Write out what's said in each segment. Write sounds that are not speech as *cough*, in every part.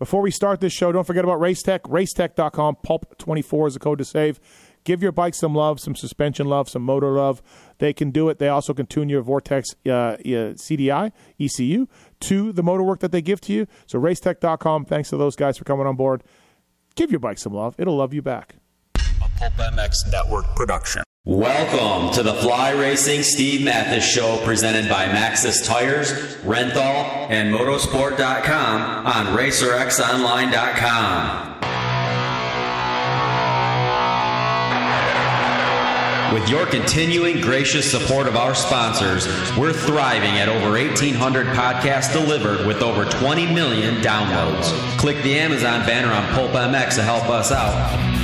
Before we start this show, don't forget about Racetech. Racetech.com. Pulp24 is the code to save. Give your bike some love, some suspension love, some motor love. They can do it. They also can tune your Vortex uh, CDI, ECU, to the motor work that they give to you. So racetech.com. Thanks to those guys for coming on board. Give your bike some love. It'll love you back. A Pulp MX Network production. Welcome to the Fly Racing Steve Matthes Show presented by Maxxis Tires, Renthal, and Motorsport.com on RacerXOnline.com. With your continuing gracious support of our sponsors, we're thriving at over 1,800 podcasts delivered with over 20 million downloads. Click the Amazon banner on Pulp MX to help us out.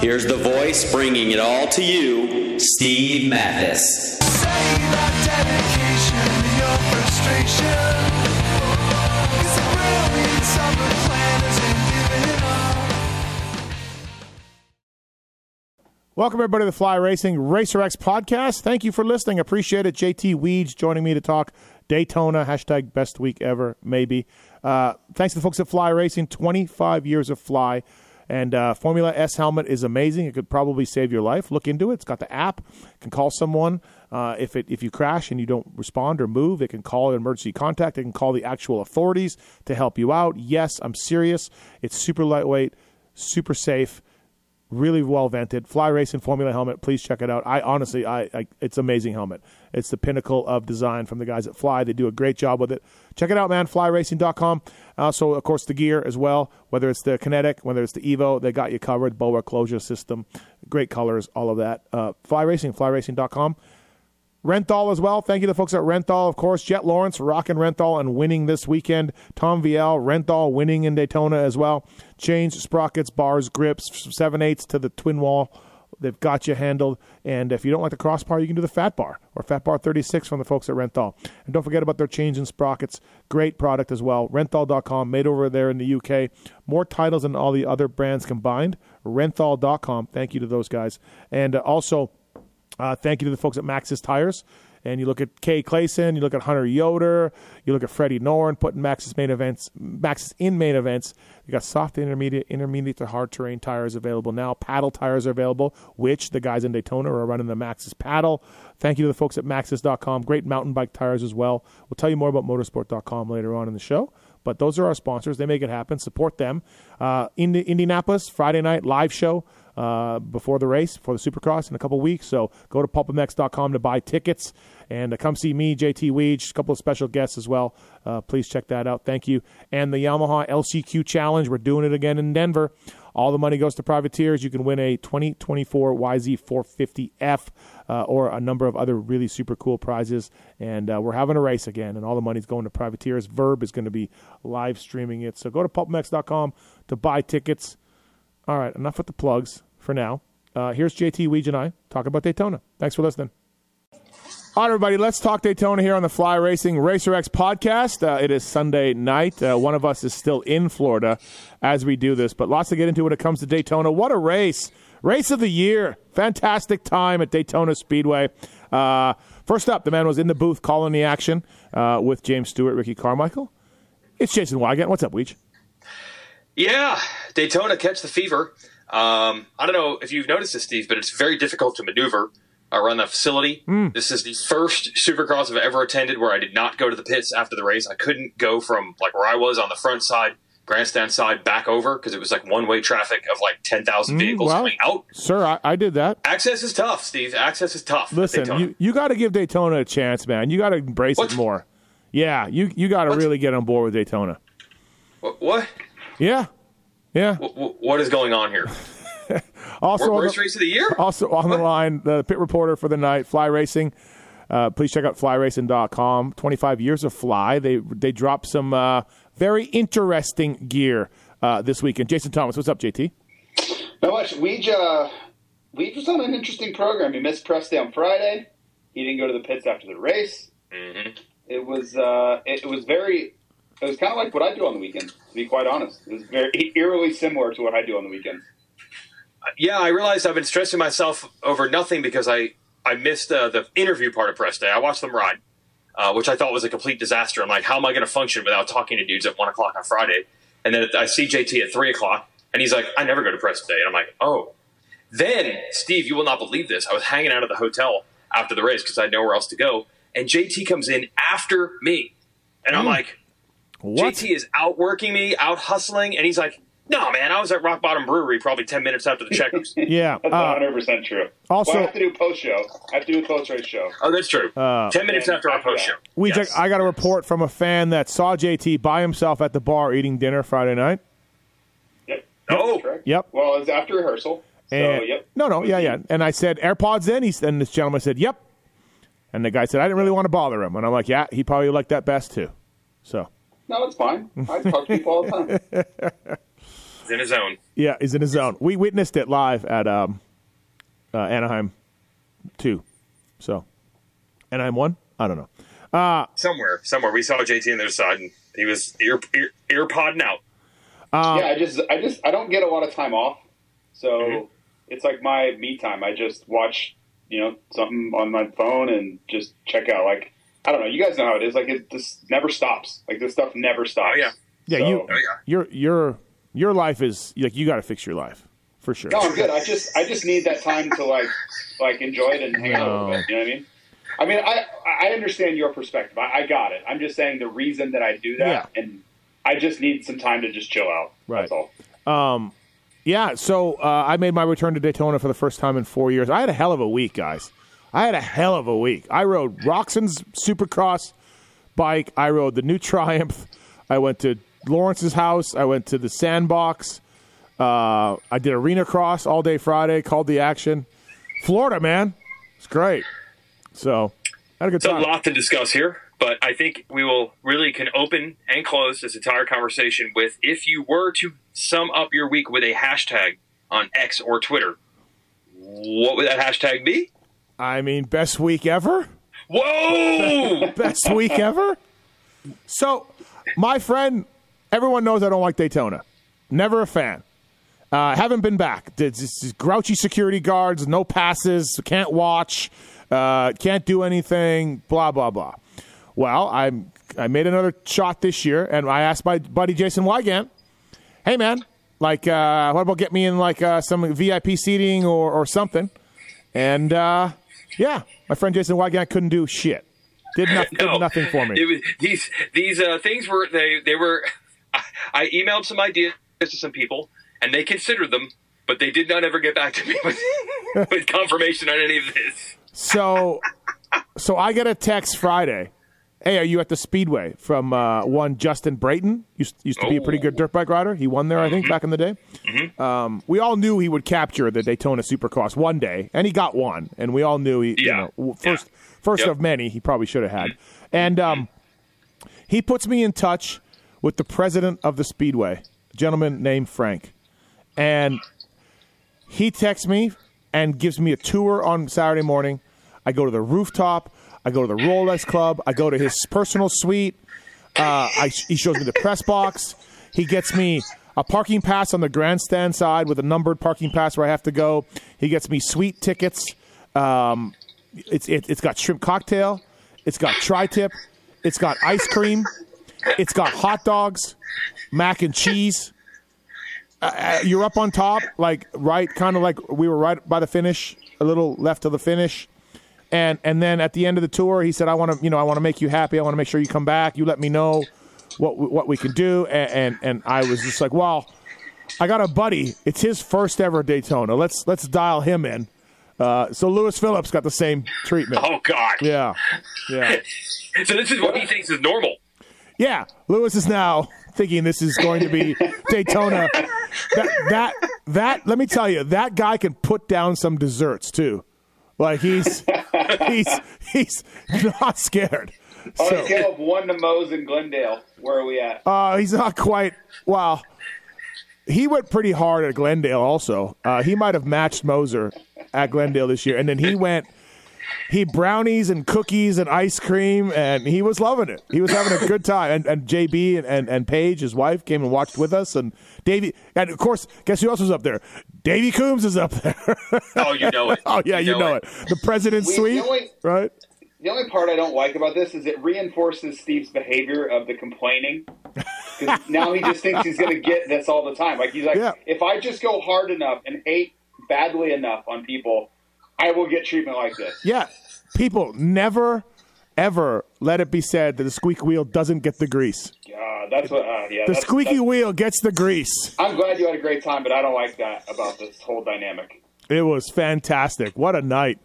Here's the voice bringing it all to you, Steve Matthes. Welcome, everybody, to the Fly Racing Racer X podcast. Thank you for listening. Appreciate it. JT Weege joining me to talk Daytona, hashtag best week ever, maybe. Uh, thanks to the folks at Fly Racing, 25 years of Fly. And uh, Formula S helmet is amazing. It could probably save your life. Look into it. It's got the app. You can call someone uh, if it if you crash and you don't respond or move. It can call an emergency contact. It can call the actual authorities to help you out. Yes, I'm serious. It's super lightweight, super safe really well vented. Fly Racing Formula helmet. Please check it out. I honestly, I, I, it's amazing helmet. It's the pinnacle of design from the guys at Fly. They do a great job with it. Check it out, man. FlyRacing.com. Also, of course, the gear as well. Whether it's the Kinetic, whether it's the Evo, they got you covered. Boa closure system, great colors, all of that. Uh, Fly Racing, FlyRacing.com. Renthal as well. Thank you to the folks at Renthal, of course. Jett Lawrence rocking Renthal and winning this weekend. Tom Vialle, Renthal winning in Daytona as well. Chains, sprockets, bars, grips, 7 eighths to the twin wall. They've got you handled. And if you don't like the crossbar, you can do the Fat Bar or Fat Bar 36 from the folks at Renthal. And don't forget about their chains and sprockets. Great product as well. Renthal.com, made over there in the UK. More titles than all the other brands combined. Renthal.com. Thank you to those guys. And uh, also, uh, thank you to the folks at Maxxis Tires. And you look at Cade Clason, you look at Hunter Yoder, you look at Freddie Noren putting Maxxis main events, Maxxis in main events. You got soft intermediate, intermediate to hard terrain tires available now. Paddle tires are available, which the guys in Daytona are running the Maxxis paddle. Thank you to the folks at Maxxis.com. Great mountain bike tires as well. We'll tell you more about motorsport.com later on in the show. But those are our sponsors. They make it happen. Support them. Uh, Indi- Indianapolis, Friday night live show uh, before the race, for the Supercross in a couple weeks. So go to pulpmx.com to buy tickets and uh, come see me, JT Weege, a couple of special guests as well. Uh, please check that out. Thank you. And the Yamaha LCQ Challenge, we're doing it again in Denver. All the money goes to privateers. You can win a 2024 YZ450F uh, or a number of other really super cool prizes. And uh, we're having a race again, and all the money's going to privateers. Verb is going to be live streaming it. So go to pulpmx.com to buy tickets. All right, enough with the plugs for now. Uh, here's JT Weege and I talk about Daytona. Thanks for listening. All right, everybody, let's talk Daytona here on the Fly Racing Racer X podcast. Uh, it is Sunday night. Uh, one of us is still in Florida as we do this, but lots to get into when it comes to Daytona. What a race! Race of the year. Fantastic time at Daytona Speedway. Uh, first up, the man was in the booth calling the action uh, with James Stewart, Ricky Carmichael. It's Jason Weigandt. What's up, Weege? Yeah, Daytona catch the fever. Um, I don't know if you've noticed this, Steve, but it's very difficult to maneuver around the facility. Mm. This is the first Supercross I've ever attended where I did not go to the pits after the race. I couldn't go from like where I was on the front side, grandstand side, back over because it was like one way traffic of like ten thousand mm, vehicles coming out. Sir, I, I, did that. Access is tough, Steve. Access is tough. Listen, you, you got to give Daytona a chance, man. You got to embrace what? it more. Yeah, you you got to really get on board with Daytona. What? Yeah, yeah. W- what is going on here? *laughs* also, worst the, race of the year. Also on the line, the pit reporter for the night, Fly Racing. Uh, please check out flyracing.com. 25 years of fly. They they dropped some uh, very interesting gear uh, this weekend. Jason Thomas, what's up, JT? Uh, much. Weege, uh, Weege was on an interesting program. He missed press day on Friday. He didn't go to the pits after the race. Mm-hmm. It was uh, it, it was very. It was kind of like what I do on the weekends. To be quite honest, it was very eerily similar to what I do on the weekends. Yeah, I realized I've been stressing myself over nothing because I I missed uh, the interview part of press day. I watched them ride, uh, which I thought was a complete disaster. I'm like, how am I going to function without talking to dudes at one o'clock on Friday? And then I see JT at three o'clock, and he's like, I never go to press day, and I'm like, oh. Then Steve, you will not believe this. I was hanging out at the hotel after the race because I had nowhere else to go, and JT comes in after me, and I'm like, What? JT is outworking me, out hustling, and he's like, "No, man, I was at Rock Bottom Brewery probably ten minutes after the checkers." *laughs* Yeah. That's Uh, 100 percent true. also- well, I have to do post show. I have to do a post race show. oh, that's true. Uh, ten minutes after our post show. we Yes. I got a report from a fan that saw JT by himself at the bar eating dinner Friday night. Yep. Oh. That's correct. Yep. Well, it was after rehearsal. So, And yep. no, no, yeah, yeah. And I said AirPods in. He's and this gentleman said, "Yep." And the guy said, "I didn't really want to bother him." And I'm like, "Yeah, he probably liked that best too." So No, it's fine. I talk to people all the time. *laughs* He's in his own. yeah, he's in his zone. We witnessed it live at um, uh, Anaheim two. So Anaheim one. I don't know. Somewhere, somewhere. We saw JT on the other side, and he was ear, ear, ear podding out. Um, yeah, I just, I just, I don't get a lot of time off, so Mm-hmm. it's like my me time. I just watch, you know, something on my phone and just check out. Like, I don't know. You guys know how it is. Like, it just never stops. Like, this stuff never stops. Oh, yeah. Yeah, So- you, Oh, yeah. your your your life is like you got to fix your life for sure. No, I'm good. I just, I just need that time to like, like enjoy it and hang out a little bit. You know what I mean? I mean, I, I understand your perspective. I, I got it. I'm just saying the reason that I do that, and I just need some time to just chill out. Right. That's all. Yeah, so uh, I made my return to Daytona for the first time in four years. I had a hell of a week, guys. I had a hell of a week. I rode Roczen's Supercross bike. I rode the new Triumph. I went to Lawrence's house. I went to the Sandbox. Uh, I did Arena Cross all day Friday. Called the action. Florida, man, it's great. So had a good It's a lot to discuss here, but I think we will really can open and close this entire conversation with if you were to sum up your week with a hashtag on X or Twitter, what would that hashtag be? I mean, best week ever. Whoa! *laughs* best week ever. So, my friend, everyone knows I don't like Daytona. Never a fan. Uh, haven't been back. Just grouchy security guards, no passes, can't watch, uh, can't do anything, blah blah blah. Well, I'm I made another shot this year, and I asked my buddy Jason Weigandt, "Hey man, like, uh, what about get me in like uh, some VIP seating or or something?" And uh, yeah, my friend Jason Weigandt couldn't do shit. Did, nothing. did *laughs* nothing for me. Was, these these uh, things were they they were. I, I emailed some ideas to some people, and they considered them, but they did not ever get back to me *laughs* with, with confirmation on any of this. So, so I get a text Friday. Hey, are you at the Speedway? From uh, one Justin Brayton. Used, used to be a pretty good dirt bike rider. He won there, I think, back in the day. Um, we all knew he would capture the Daytona Supercross one day, and he got one. And we all knew he, you Yeah. know, w- first first Yep. of many he probably should have had. And um, he puts me in touch with the president of the Speedway, a gentleman named Frank, and he texts me and gives me a tour on Saturday morning. I go to the rooftop. I go to the Rolex Club. I go to his personal suite. Uh, I, he shows me the press box. He gets me a parking pass on the grandstand side with a numbered parking pass where I have to go. He gets me sweet tickets. Um, it's it, it's got shrimp cocktail. It's got tri-tip. It's got ice cream. It's got hot dogs, mac and cheese. Uh, you're up on top, like right, kind of like we were right by the finish, a little left of the finish, and and then at the end of the tour, he said, "I want to, you know, I want to make you happy. I want to make sure you come back. You let me know what what we can do." And, and and I was just like, "Well, I got a buddy. It's his first ever Daytona. Let's let's dial him in." Uh, so Lewis Phillips got the same treatment. Oh God! Yeah, yeah. *laughs* So this is what he thinks is normal. Yeah, Lewis is now thinking this is going to be Daytona. That that that let me tell you, that guy can put down some desserts too. Like he's *laughs* he's he's not scared. On a So scale of one to Moe's in Glendale, where are we at? uh, he's not quite. Well, he went pretty hard at Glendale. Also, uh, he might have matched Moser at Glendale this year, and then he went. He brownies and cookies and ice cream, and he was loving it. He was having a good time. And, and JB and, and, and Paige, his wife, came and watched with us. And Davey, and of course, guess who else was up there? Davey Coombs is up there. *laughs* oh, you know it. *laughs* oh yeah, you, know, it. The president's We- suite, only- right? The only part I don't like about this is it reinforces Steve's behavior of the complaining. 'Cause *laughs* now he just thinks he's going to get this all the time. Like he's like, Yeah. if I just go hard enough and hate badly enough on people, I will get treatment like this. Yeah, people never, ever let it be said that the squeaky wheel doesn't get the grease. Uh, that's what. Uh, yeah, The that's- squeaky that's- wheel gets the grease. I'm glad you had a great time, but I don't like that about this whole dynamic. It was fantastic. What a night.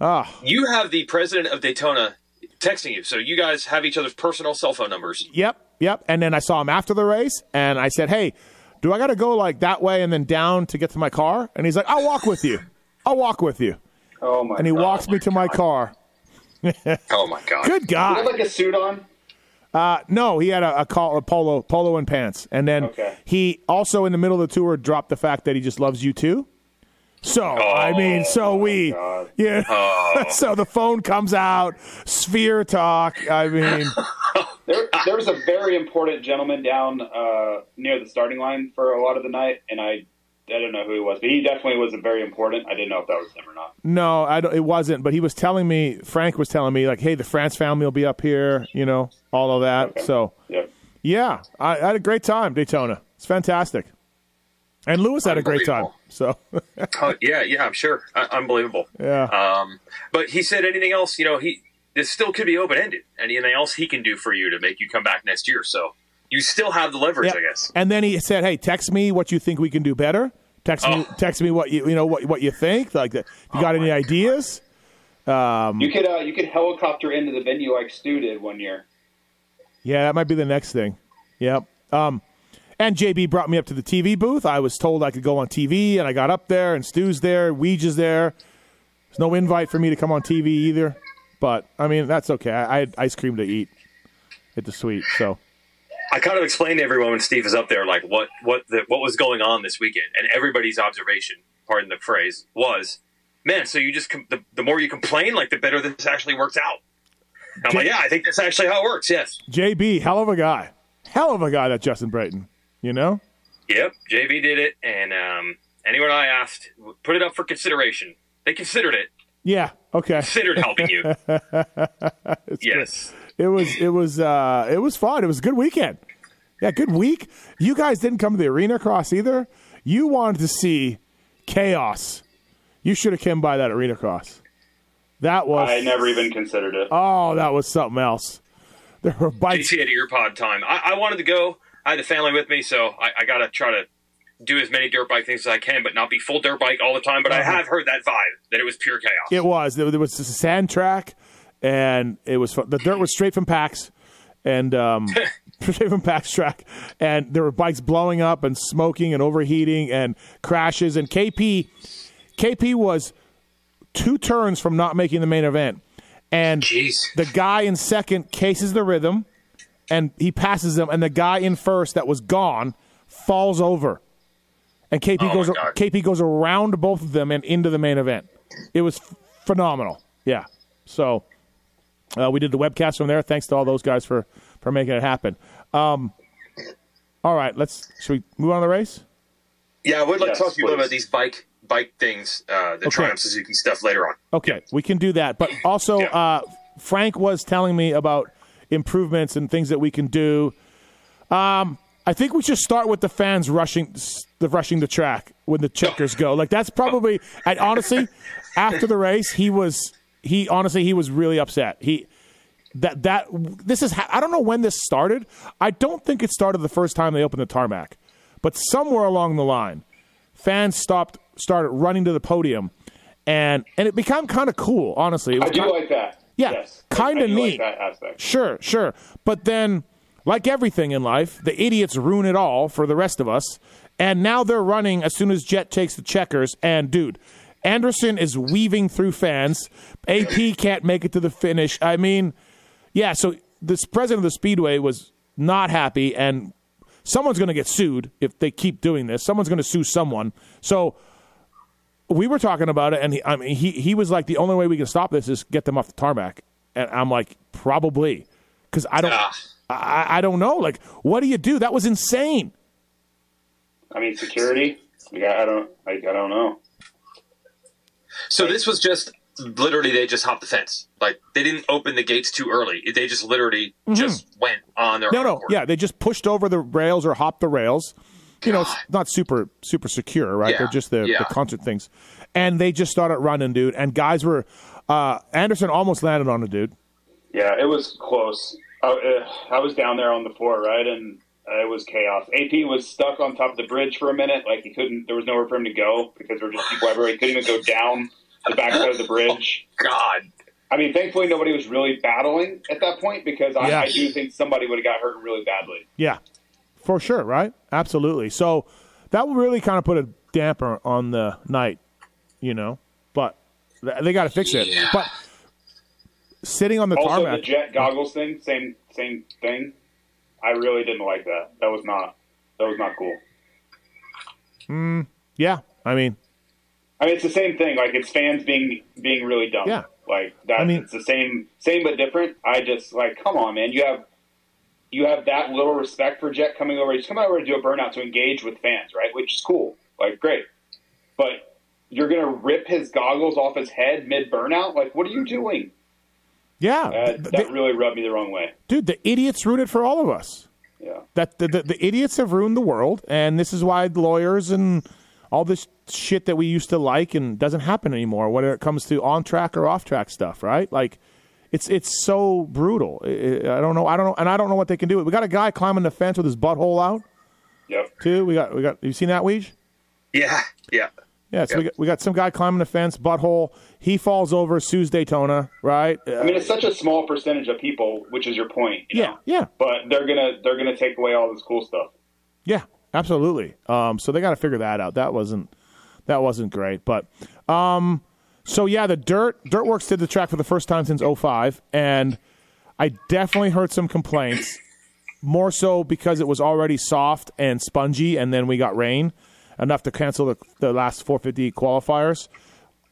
Ah. You have the president of Daytona texting you, so you guys have each other's personal cell phone numbers. Yep, yep. And then I saw him after the race, and I said, "Hey, do I got to go like that way and then down to get to my car?" And he's like, "I'll walk with you. I'll walk with you." Oh my! And he God. walks me to my car. *laughs* Oh my god! Good Did he have like a suit on? Uh, no, he had a, a, call, a polo, polo and pants, and then Okay. he also in the middle of the tour dropped the fact that he just loves you too. So I mean, so we, God. *laughs* yeah. *laughs* so the phone comes out, sphere talk. I mean, There, there was a very important gentleman down uh, near the starting line for a lot of the night, and I, I don't know who he was, but he definitely was a very important. I didn't know if that was him or not. no, I don't, it wasn't. But he was telling me, Frank was telling me, like, hey, the France family will be up here. You know, all of that. Okay. So Yeah. yeah, I, I had a great time Daytona. It's fantastic. And Lewis had a great time. So *laughs* Oh, yeah, yeah, I'm sure. Uh, unbelievable. yeah. Um, but he said anything else, you know, he this still could be open ended. Anything else he can do for you to make you come back next year. So you still have the leverage, Yeah. I guess. And then he said, "Hey, text me what you think we can do better. Text me, Oh. text me what you you know what what you think. Like, if you got any ideas? You could uh, you could helicopter into the venue like Stu did one year. Yeah, that might be the next thing. Yep. Um, and JB brought me up to the TV booth. I was told I could go on TV, and I got up there, and Stu's there, Weege is there. There's no invite for me to come on TV either, but I mean that's okay. I, I had ice cream to eat at the suite, so I kind of explained to everyone when Steve was up there, like what what the, what was going on this weekend, and everybody's observation, pardon the phrase, was, man. So you just com- the, the more you complain, like the better this actually works out. And I'm like, yeah, I think that's actually how it works. Yes. JB, hell of a guy, hell of a guy, that Justin Brayton. You know, Yep. JB did it, and um, anyone I asked put it up for consideration. They considered it. yeah, okay. Considered helping you. *laughs* yes. It was it was uh it was fun. It was a good weekend. Yeah, good week. You guys didn't come to the arena cross either. You wanted to see chaos. You should have come by that arena cross. That was I never even considered it. oh, that was something else. There were bikes. JT at earpod time. I, I wanted to go. I had the family with me, so I, I got to try to do as many dirt bike things as I can, but not be full dirt bike all the time. But I have heard that vibe that it was pure chaos. It was there, there was a sand track, and it was fun. the dirt was straight from PAX, and um, *laughs* straight from PAX track, and there were bikes blowing up and smoking and overheating and crashes. And KP, KP was two turns from not making the main event, and Jeez. the guy in second cases the rhythm, and he passes him, and the guy in first that was gone falls over, and KP Oh, goes. KP goes around both of them and into the main event. It was f- phenomenal. Yeah. So uh, we did the webcast from there. Thanks to all those guys for for making it happen. Um, all right, let's should we move on to the race? Yeah, I would like Yes, to talk to you a little please. about these bike bike things, uh, the Okay. Triumph Suzuki stuff later on. Okay, we can do that. But also, Yeah. uh, Frank was telling me about improvements and things that we can do. Um, I think we should start with the fans rushing the rushing the track when the checkers go. Like that's probably. And honestly, after the race, he was he honestly he was really upset. He that that this is I don't know when this started. I don't think it started the first time they opened the tarmac, but somewhere along the line, fans stopped started running to the podium, and and it became kind of cool. Honestly, it I do kind- like that. Yeah, yes. kinda neat. Like. Sure, sure. But then, like everything in life, the idiots ruin it all for the rest of us. And now they're running as soon as Jett takes the checkers. And dude, Anderson is weaving through fans. AP can't make it to the finish. I mean, yeah. So this president of the Speedway was not happy, and someone's going to get sued if they keep doing this. Someone's going to sue someone. So we were talking about it, and he, I mean, he he was like, the only way we can stop this is get them off the tarmac, and I'm like, probably, because I don't, Ah. I, I don't know, like, what do you do? That was insane. I mean, security. Yeah, I don't. I, I don't know. So this was just literally they just hopped the fence. Like they didn't open the gates too early. They just literally just went on their Mm-hmm. No, own no, accord. yeah, they just pushed over the rails or hopped the rails. You know, it's not super super secure, right? Yeah, They're just the, yeah. the concert things, and they just started running, dude. And guys were, uh, Anderson almost landed on a dude. Yeah, it was close. I, uh, I was down there on the floor, right, and uh, it was chaos. AP was stuck on top of the bridge for a minute, like he couldn't. There was nowhere for him to go because there were just people everywhere. He couldn't even go down the backside of the *laughs* oh, bridge. God. I mean, thankfully nobody was really battling at that point because I, Yeah. I do think somebody would have got hurt really badly. Yeah, for sure, right? Absolutely. So that will really kind of put a damper on the night, you know. But th- they got to fix it. Yeah. But sitting on the Also, tarmac, the jet goggles thing, same same thing. I really didn't like that. That was not that was not cool. Mm, yeah. I mean, I mean, it's the same thing. Like it's fans being being really dumb. Yeah. Like that. I mean- it's the same same but different. I just like, come on, man. You have you have that little respect for Jett coming over. He's coming over to do a burnout to engage with fans, right? Which is cool. Like great, but you're gonna rip his goggles off his head mid burnout. Like, what are you doing? yeah, Uh, that th- really rubbed me the wrong way. dude, the idiots rooted for all of us. Yeah. that the, the, the idiots have ruined the world, and this is why lawyers and all this shit that we used to like and doesn't happen anymore. Whether it comes to on track or off track stuff, right? Like, it's it's so brutal. I, don't know. I don't know, and I don't know what they can do. We got a guy climbing the fence with his butthole out Yep. too. We got we got. You seen that, Weege? Yeah. Yeah. Yeah. So we got we got some guy climbing the fence, butthole. He falls over, sues Daytona, right? I mean, it's such a small percentage of people, which is your point. you yeah, know? yeah. But they're gonna they're gonna take away all this cool stuff. Yeah, absolutely. Um, so they got to figure that out. That wasn't that wasn't great, but um, so yeah, the dirt Dirtworks did the track for the first time since 05, and I definitely heard some complaints. More so because it was already soft and spongy, and then we got rain enough to cancel the, the last 450 qualifiers.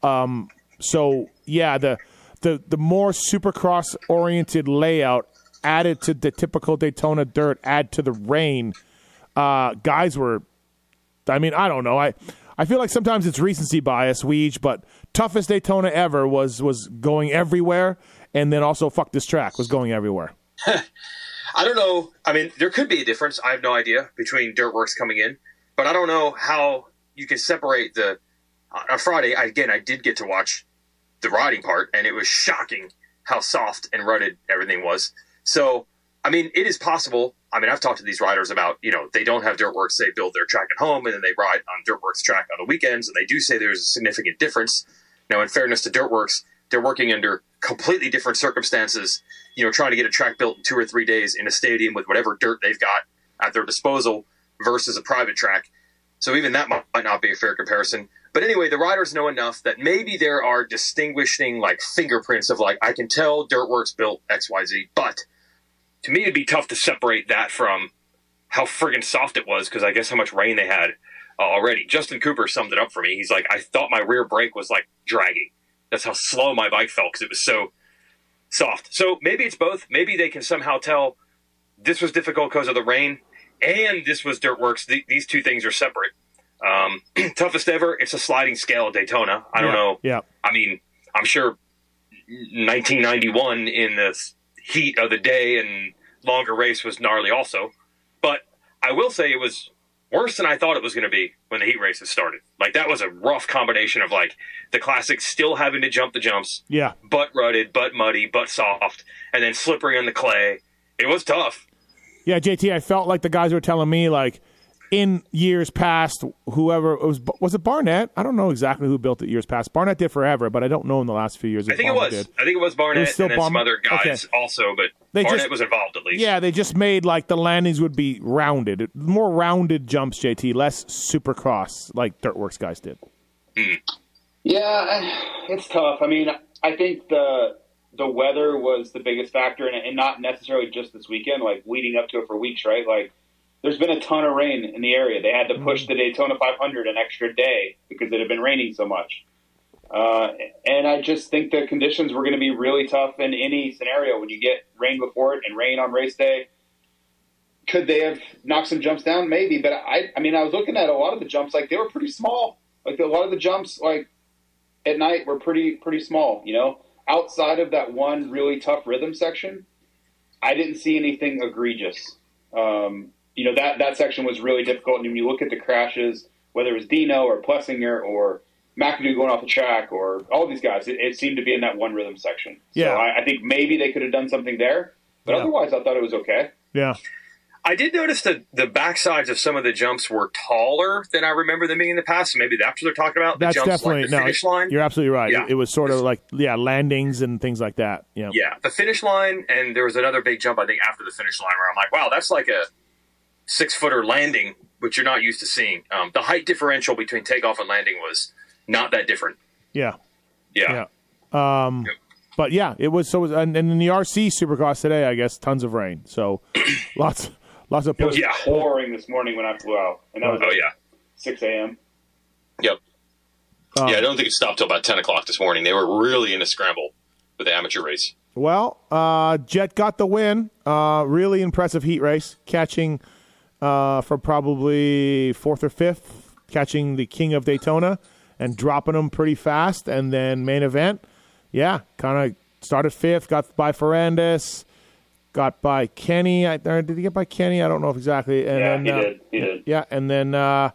Um, so yeah, the the the more supercross oriented layout added to the typical Daytona dirt, add to the rain uh, guys were. I mean, I don't know. I I feel like sometimes it's recency bias, Weege, but toughest Daytona ever was was going everywhere, and then also fuck this track was going everywhere. *laughs* I don't know. I mean, there could be a difference. I have no idea between Dirtworks coming in, but I don't know how you can separate the. On Friday, again, I did get to watch the riding part, and it was shocking how soft and rutted everything was. So, I mean, it is possible. I mean, I've talked to these riders about, you know, they don't have Dirtworks, they build their track at home, and then they ride on Dirtworks track on the weekends, and they do say there's a significant difference. Now, in fairness to Dirtworks, they're working under completely different circumstances, you know, trying to get a track built in two or three days in a stadium with whatever dirt they've got at their disposal versus a private track. So even that might not be a fair comparison. But anyway, the riders know enough that maybe there are distinguishing like fingerprints of like I can tell Dirtworks built XYZ, but to me it'd be tough to separate that from how friggin' soft it was because I guess how much rain they had uh, already. Justin Cooper summed it up for me. He's like, I thought my rear brake was like dragging. That's how slow my bike felt because it was so soft. So maybe it's both. Maybe they can somehow tell this was difficult because of the rain, and this was Dirtworks. Th- these two things are separate. Um, *clears throat* toughest ever. It's a sliding scale at Daytona. I don't Yeah, know. Yeah, I mean, I'm sure 1991 in the heat of the day and longer race was gnarly also. But I will say it was worse than I thought it was going to be when the heat races started. Like that was a rough combination of like the classics still having to jump the jumps, yeah. butt rutted, butt muddy, butt soft, and then slippery on the clay. It was tough. Yeah, JT, I felt like the guys were telling me like in years past, whoever it was was it Barnett? I don't know exactly who built it years past. Barnett did forever, but I don't know in the last few years. I if think it was. Did. I think it was Barnett It was still and then some other guys also, but They Barnett just- was involved at least. Yeah, they just made like the landings would be rounded, more rounded jumps. JT, less supercross like Dirtworks guys did. Hmm. Yeah, it's tough. I mean, I think the the weather was the biggest factor, and, and not necessarily just this weekend. Like leading up to it for weeks, right? Like there's been a ton of rain in the area. They had to push mm-hmm. the Daytona 500 an extra day because it had been raining so much. Uh, and I just think the conditions were going to be really tough in any scenario when you get rain before it and rain on race day. Could they have knocked some jumps down? Maybe, but I, I mean, I was looking at a lot of the jumps, like they were pretty small. Like a lot of the jumps, like at night, were pretty pretty small. You know, outside of that one really tough rhythm section, I didn't see anything egregious. Um, you know that that section was really difficult. And when you look at the crashes, whether it was Dino or Plessinger or McAdoo going off the track or all these guys, it, it seemed to be in that one rhythm section. Yeah, so I, I think maybe they could have done something there, but yeah. otherwise, I thought it was okay. Yeah. I did notice that the backsides of some of the jumps were taller than I remember them being in the past. maybe that's what they're talking about. The that's jumps definitely like the no. Finish line. You're absolutely right. Yeah. It, it, was sort of like yeah landings and things like that. Yeah. Yeah, the finish line, and there was another big jump I think after the finish line where I'm like, wow, that's like a six footer landing, which you're not used to seeing. Um, the height differential between takeoff and landing was not that different. Yeah. Yeah. Yeah. Um, yep. But yeah, it was so. And, and in the RC Supercross today, I guess tons of rain. So *clears throat* lots, lots of. It was yeah. pouring this morning when I flew out, and that was oh yeah, six a.m. Yep. Um, yeah, I don't think it stopped till about ten o'clock this morning. They were really in a scramble with the amateur race. Well, uh, Jett got the win. Uh, really impressive heat race, catching uh, for probably fourth or fifth, catching the King of Daytona and dropping him pretty fast. And then main event, yeah, kind of started fifth, got by Ferrandis, got by Kenny. I, did he get by Kenny? I don't know if exactly. And yeah, then, he uh, did. He did. Yeah, and then uh,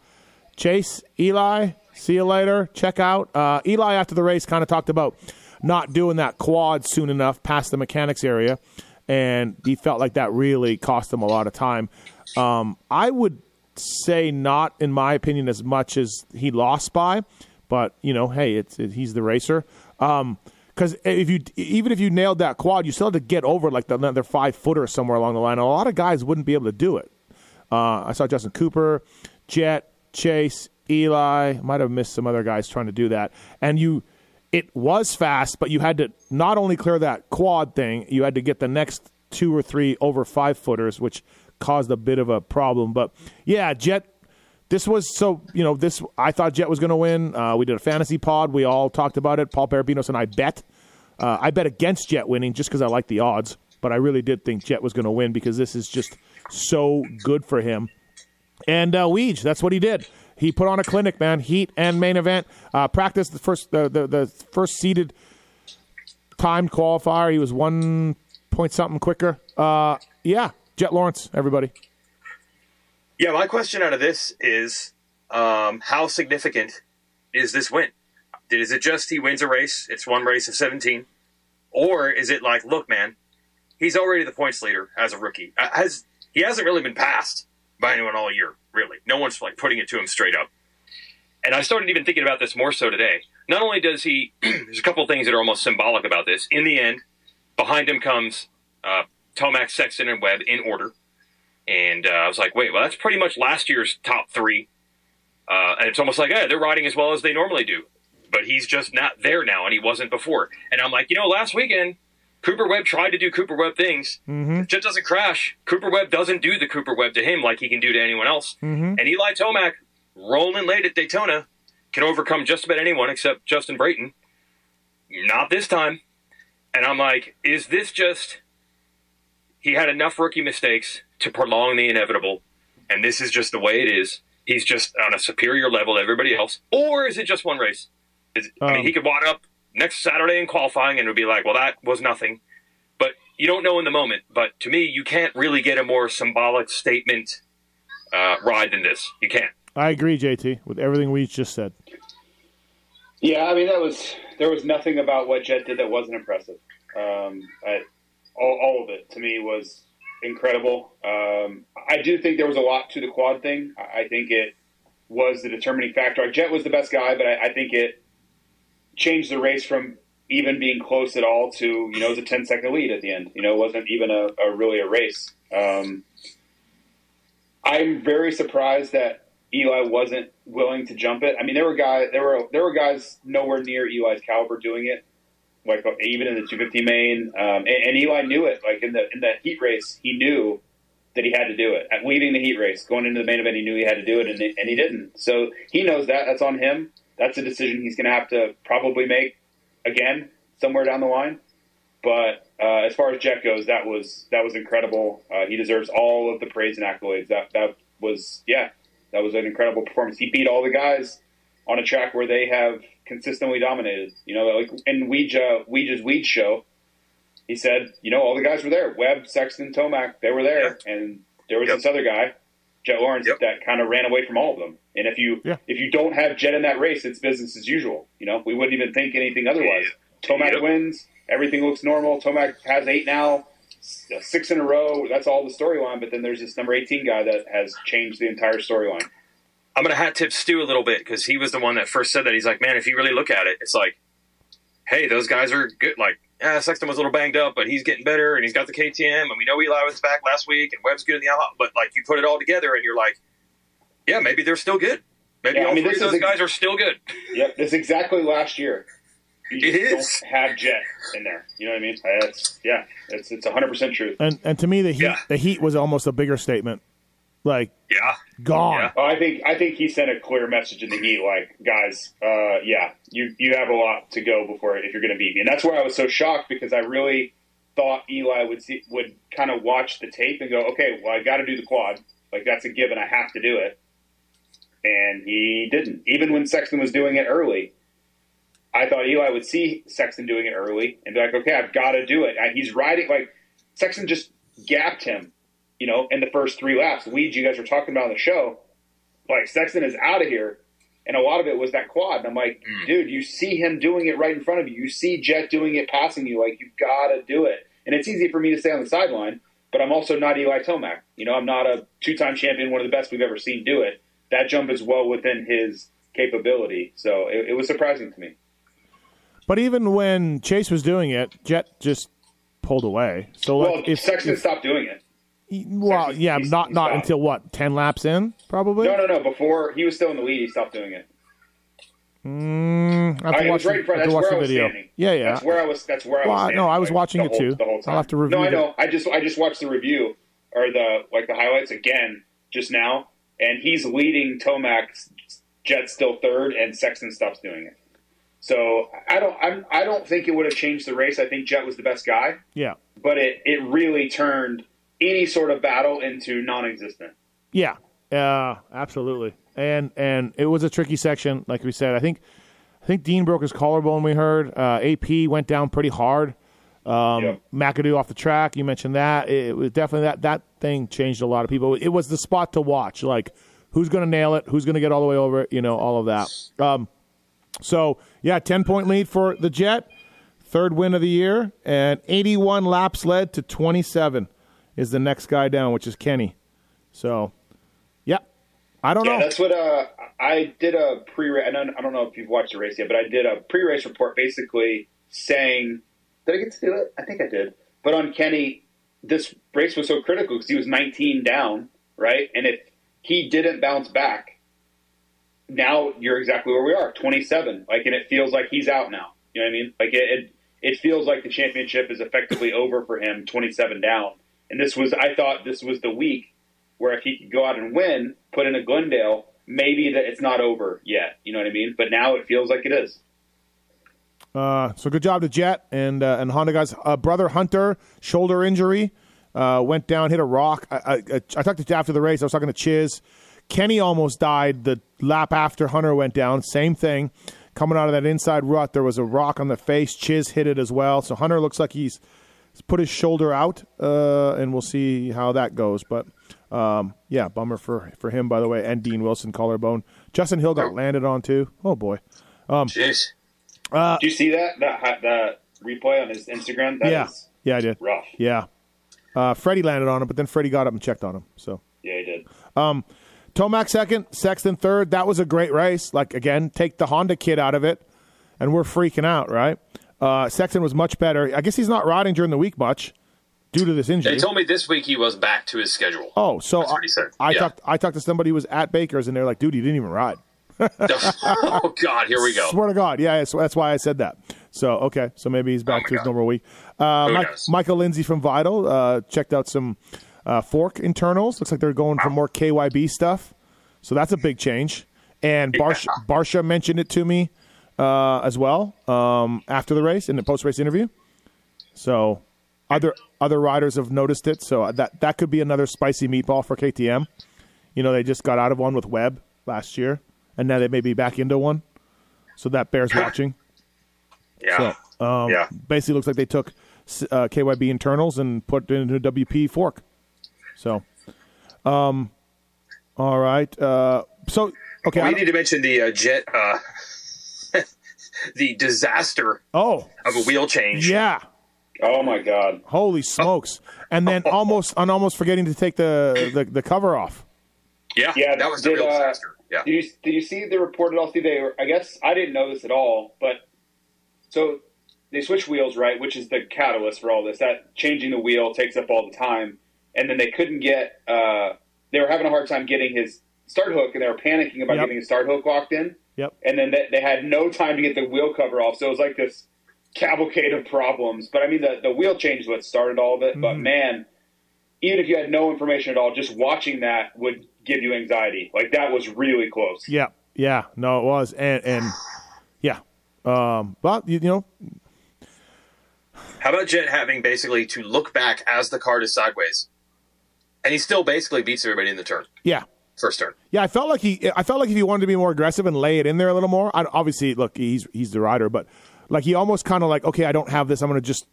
Chase, Eli, see you later. Check out. Uh, Eli, after the race, kind of talked about not doing that quad soon enough past the mechanics area. And he felt like that really cost him a lot of time. Um, I would say not, in my opinion, as much as he lost by, but you know, hey, it's it, he's the racer. Um, because if you even if you nailed that quad, you still had to get over like the, another five footer somewhere along the line. a lot of guys wouldn't be able to do it. Uh, I saw Justin Cooper, Jett, Chase, Eli. Might have missed some other guys trying to do that. And you, it was fast, but you had to not only clear that quad thing, you had to get the next two or three over five footers, which caused a bit of a problem. But yeah, Jett. This was so you know this. I thought Jett was going to win. Uh, we did a fantasy pod. We all talked about it. Paul Barabinos and I bet. Uh, I bet against Jett winning just because I like the odds, but I really did think Jett was going to win because this is just so good for him. And uh, Weege, that's what he did. He put on a clinic, man. Heat and main event. Uh, practice the first the, the, the first seeded timed qualifier. He was one point something quicker. Uh, yeah, Jett Lawrence, everybody. Yeah, my question out of this is um, how significant is this win? Is it just he wins a race? It's one race of 17. Or is it like, look, man, he's already the points leader as a rookie. Uh, has He hasn't really been passed by anyone all year, really. No one's like putting it to him straight up. And I started even thinking about this more so today. Not only does he, *clears throat* there's a couple things that are almost symbolic about this. In the end, behind him comes uh, Tomac, Sexton, and Webb in order. And uh, I was like, wait, well, that's pretty much last year's top three. Uh, and it's almost like, hey, they're riding as well as they normally do. But he's just not there now, and he wasn't before. And I'm like, you know, last weekend, Cooper Webb tried to do Cooper Webb things. Mm-hmm. Just doesn't crash. Cooper Webb doesn't do the Cooper Webb to him like he can do to anyone else. Mm-hmm. And Eli Tomac, rolling late at Daytona, can overcome just about anyone except Justin Brayton. Not this time. And I'm like, is this just he had enough rookie mistakes to prolong the inevitable, and this is just the way it is. He's just on a superior level to everybody else, or is it just one race? Is, um, I mean, he um, could wad up next Saturday in qualifying, and it would be like, well, that was nothing. But you don't know in the moment. But to me, you can't really get a more symbolic statement uh, ride than this. You can't. I agree, JT, with everything we just said. Yeah, I mean that was there was nothing about what Jett did that wasn't impressive. Um, I, all, all of it to me was incredible. Um, I do think there was a lot to the quad thing. I think it was the determining factor. Jett was the best guy, but I, I think it changed the race from even being close at all to you know it was a 10 second lead at the end. You know, it wasn't even a, a really a race. Um, I'm very surprised that Eli wasn't willing to jump it. I mean, there were guys there were there were guys nowhere near Eli's caliber doing it like even in the 250 main. Um, and, and, Eli knew it. Like in the in the heat race, he knew that he had to do it. At leaving the heat race, going into the main event, he knew he had to do it, and, and he didn't. So he knows that. That's on him. That's a decision he's going to have to probably make again somewhere down the line. But uh, as far as Jett goes, that was that was incredible. Uh, he deserves all of the praise and accolades. That that was yeah, that was an incredible performance. He beat all the guys on a track where they have consistently dominated. You know, like in Weege, Weege's Weed show, he said, you know, all the guys were there. Webb, Sexton, Tomac, they were there, yeah. and there was yep. this other guy, Jett Lawrence, yep. that kind of ran away from all of them. And if you yeah. if you don't have Jett in that race, it's business as usual. You know, we wouldn't even think anything otherwise. Tomac yep. wins. Everything looks normal. Tomac has eight now, six in a row. That's all the storyline. But then there's this number 18 guy that has changed the entire storyline. I'm going to hat tip Stu a little bit because he was the one that first said that. He's like, man, if you really look at it, it's like, hey, those guys are good. Like, yeah, Sexton was a little banged up, but he's getting better, and he's got the KTM, and we know Eli was back last week, and Webb's good in the out. But like, you put it all together, and you're like, yeah, maybe they're still good. Maybe yeah, all I mean, three of those ex- guys are still good. *laughs* Yep, this exactly last year. You it is. Don't have Jett in there. You know what I mean? It's, yeah, it's it's 100 percent truth. And and to me, the heat yeah. the heat was almost a bigger statement. Like yeah, gone. Yeah. Oh, I think I think he sent a clear message in the heat, like guys, uh, yeah, you you have a lot to go before if you're going to beat me, and that's where I was so shocked because I really thought Eli would see, would kind of watch the tape and go, okay, well, I got to do the quad, like that's a given, I have to do it, and he didn't. Even when Sexton was doing it early, I thought Eli would see Sexton doing it early and be like, okay, I've got to do it. He's riding like Sexton just gapped him, you know, in the first three laps. Weege, you guys were talking about on the show, like Sexton is out of here. And a lot of it was that quad. And I'm like, mm. dude, you see him doing it right in front of you. You see Jett doing it, passing you. Like, you've got to do it. And it's easy for me to stay on the sideline, but I'm also not Eli Tomac. You know, I'm not a two time champion, one of the best we've ever seen do it. That jump is well within his capability. So it, it was surprising to me. But even when Chase was doing it, Jett just pulled away. So well, like, if Sexton if, stopped doing it. Well, yeah, not not until what ten laps in, probably. No, no, no. Before he was still in the lead, he stopped doing it. Mm, I have I, watch, right in front. That's where I was video. standing. Yeah, yeah. That's where I was. That's where I was. no, I was like, watching it whole, too. The whole time. I'll have to review. No, I know. It. I just I just watched the review or the like the highlights again just now, and he's leading Tomac. Jett still third, and Sexton stops doing it. So I don't I'm, I don't think it would have changed the race. I think Jett was the best guy. Yeah. But it, it really turned any sort of battle into non-existent. Yeah. Uh, absolutely. And and it was a tricky section, like we said. I think I think Dean broke his collarbone. We heard uh, AP went down pretty hard. Um, yep. McAdoo off the track. You mentioned that. It, it was definitely that that thing changed a lot of people. It was the spot to watch. Like who's going to nail it? Who's going to get all the way over it? You know, all of that. Um, so, yeah, 10 point lead for the Jett. Third win of the year. And 81 laps led to 27 is the next guy down, which is Kenny. So, yeah, I don't yeah, know. That's what uh, I did a pre race. I don't know if you've watched the race yet, but I did a pre race report basically saying, did I get to do it? I think I did. But on Kenny, this race was so critical because he was 19 down, right? And if he didn't bounce back, now you're exactly where we are, 27. Like, and it feels like he's out now. You know what I mean? Like it, it, it feels like the championship is effectively over for him, 27 down. And this was, I thought this was the week where if he could go out and win, put in a Glendale, maybe that it's not over yet. You know what I mean? But now it feels like it is. Uh, so good job to Jett and uh, and Honda guys. Uh, brother Hunter shoulder injury uh, went down, hit a rock. I, I, I talked to after the race. I was talking to Chiz. Kenny almost died the lap after Hunter went down. Same thing. Coming out of that inside rut, there was a rock on the face. Chiz hit it as well. So Hunter looks like he's put his shoulder out, uh, and we'll see how that goes. But um, yeah, bummer for, for him, by the way, and Dean Wilson collarbone. Justin Hill got landed on too. Oh boy. Um, Jeez. Uh, Did you see that that that replay on his Instagram? That yeah, yeah, I did. Rough. Yeah. Uh, Freddie landed on him, but then Freddie got up and checked on him. So yeah, he did. Um, Tomac second, Sexton third. That was a great race. Like again, take the Honda kid out of it, and we're freaking out, right? Uh, Sexton was much better. I guess he's not riding during the week much due to this injury. They told me this week he was back to his schedule. Oh, so I, I yeah. talked. I talked to somebody who was at Baker's, and they're like, "Dude, he didn't even ride." *laughs* oh God, here we go. Swear to God, yeah, so that's why I said that. So okay, so maybe he's back oh to God. his normal week. Uh, Mike, Michael Lindsay from Vital uh, checked out some Uh, fork internals looks like they're going for more KYB stuff, so that's a big change. And Barsha, Barsha mentioned it to me uh, as well um, after the race in the post race interview. So other other riders have noticed it. So that that could be another spicy meatball for KTM. You know, they just got out of one with Webb last year, and now they may be back into one. So that bears watching. Yeah. So um, Yeah. basically, looks like they took uh, KYB internals and put it into a WP fork. So, um, all right. Uh, so okay. We need to mention the uh, Jett, uh, the disaster oh, of a wheel change. yeah. Oh my god. Holy smokes! And then almost, I'm almost forgetting to take the, the, the cover off. yeah, Yeah, that was the did, real uh, disaster. Yeah, Did you did you see the report at all? See, they were- I guess I didn't know this at all, but so they switch wheels, right? Which is the catalyst for all this. That changing the wheel takes up all the time, and then they couldn't get. Uh, they were having a hard time getting his start hook, and they were panicking about Yep. getting his start hook locked in. Yep. And then they, they had no time to get the wheel cover off, so it was like this cavalcade of problems. But I mean, the the wheel change is what started all of it. But man, even if you had no information at all, just watching that would give you anxiety. Like that was really close. Yeah, yeah. No, it was, and and *sighs* yeah. Um, but you, you know, How about Jett having basically to look back as the cart is sideways, and he still basically beats everybody in the turn, yeah, first turn. yeah. I felt like he, I felt like if he wanted to be more aggressive and lay it in there a little more. I, obviously, look, he's he's the rider, but like he almost kind of like, okay, I don't have this. I'm going to just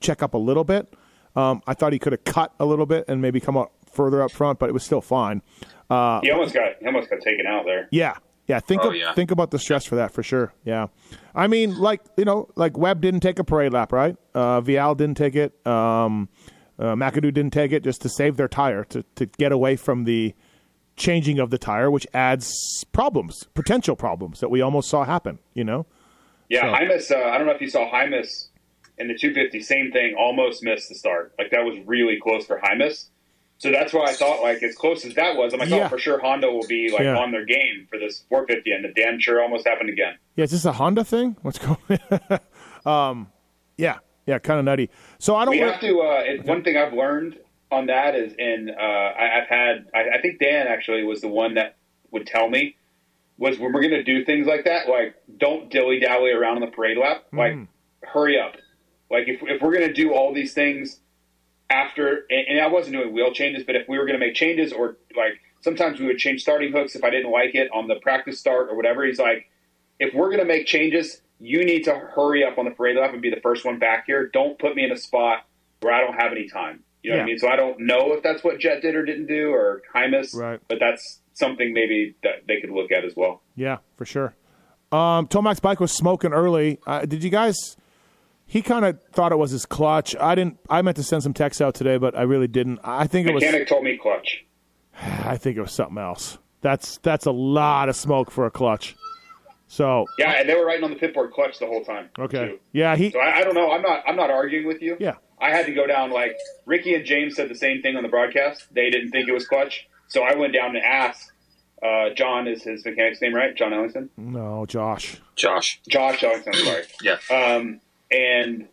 check up a little bit. Um, I thought he could have cut a little bit and maybe come up further up front, but it was still fine. He almost got he almost got taken out there. Yeah. Yeah, think Oh, of, yeah. think about the stress for that for sure. Yeah, I mean, like you know, like Webb didn't take a parade lap, right? Uh, Vialle didn't take it. Um, uh, McAdoo didn't take it just to save their tire to to get away from the changing of the tire, which adds problems, potential problems that we almost saw happen. You know, Yeah, So- Hymas. Uh, I don't know if you saw Hymas in the 250. Same thing. Almost missed the start. Like that was really close for Hymas. So that's why I thought, like, as close as that was, I'm like, Yeah. oh, for sure Honda will be like Yeah. on their game for this 450, and the damn sure almost happened again. yeah, is this a Honda thing? What's going? *laughs* um, yeah, yeah, kind of nutty. So I don't. We wa- have to. Uh, it, one thing I've learned on that is, and uh, I, I've had. I, I think Dan actually was the one that would tell me was when we're going to do things like that, like don't dilly dally around on the parade lap. Like hurry up. Like if if we're going to do all these things after, and, and I wasn't doing wheel changes, but if we were going to make changes or like sometimes we would change starting hooks if I didn't like it on the practice start or whatever. He's like, if we're going to make changes, you need to hurry up on the parade lap and be the first one back here. Don't put me in a spot where I don't have any time. You know what Yeah. I mean? So I don't know if that's what Jett did or didn't do or Hymas, Right. but that's something maybe that they could look at as well. Yeah, for sure. Um, Tomac's bike was smoking early. Uh, did you guys? He kind of thought it was his clutch. I didn't. I meant to send some texts out today, but I really didn't. I think it was. Mechanic told me clutch. *sighs* I think it was something else. That's that's a lot of smoke for a clutch. So Yeah, and they were writing on the pit board clutch the whole time. okay, too. yeah, he So I, I don't know. I'm not. I'm not arguing with you. Yeah. I had to go down. Like Ricky and James said the same thing on the broadcast. They didn't think it was clutch, so I went down to ask. Uh, John is his mechanic's name, right? John Ellington. no Josh. Josh. Josh Ellington. Sorry. *clears throat* Yeah. Um, and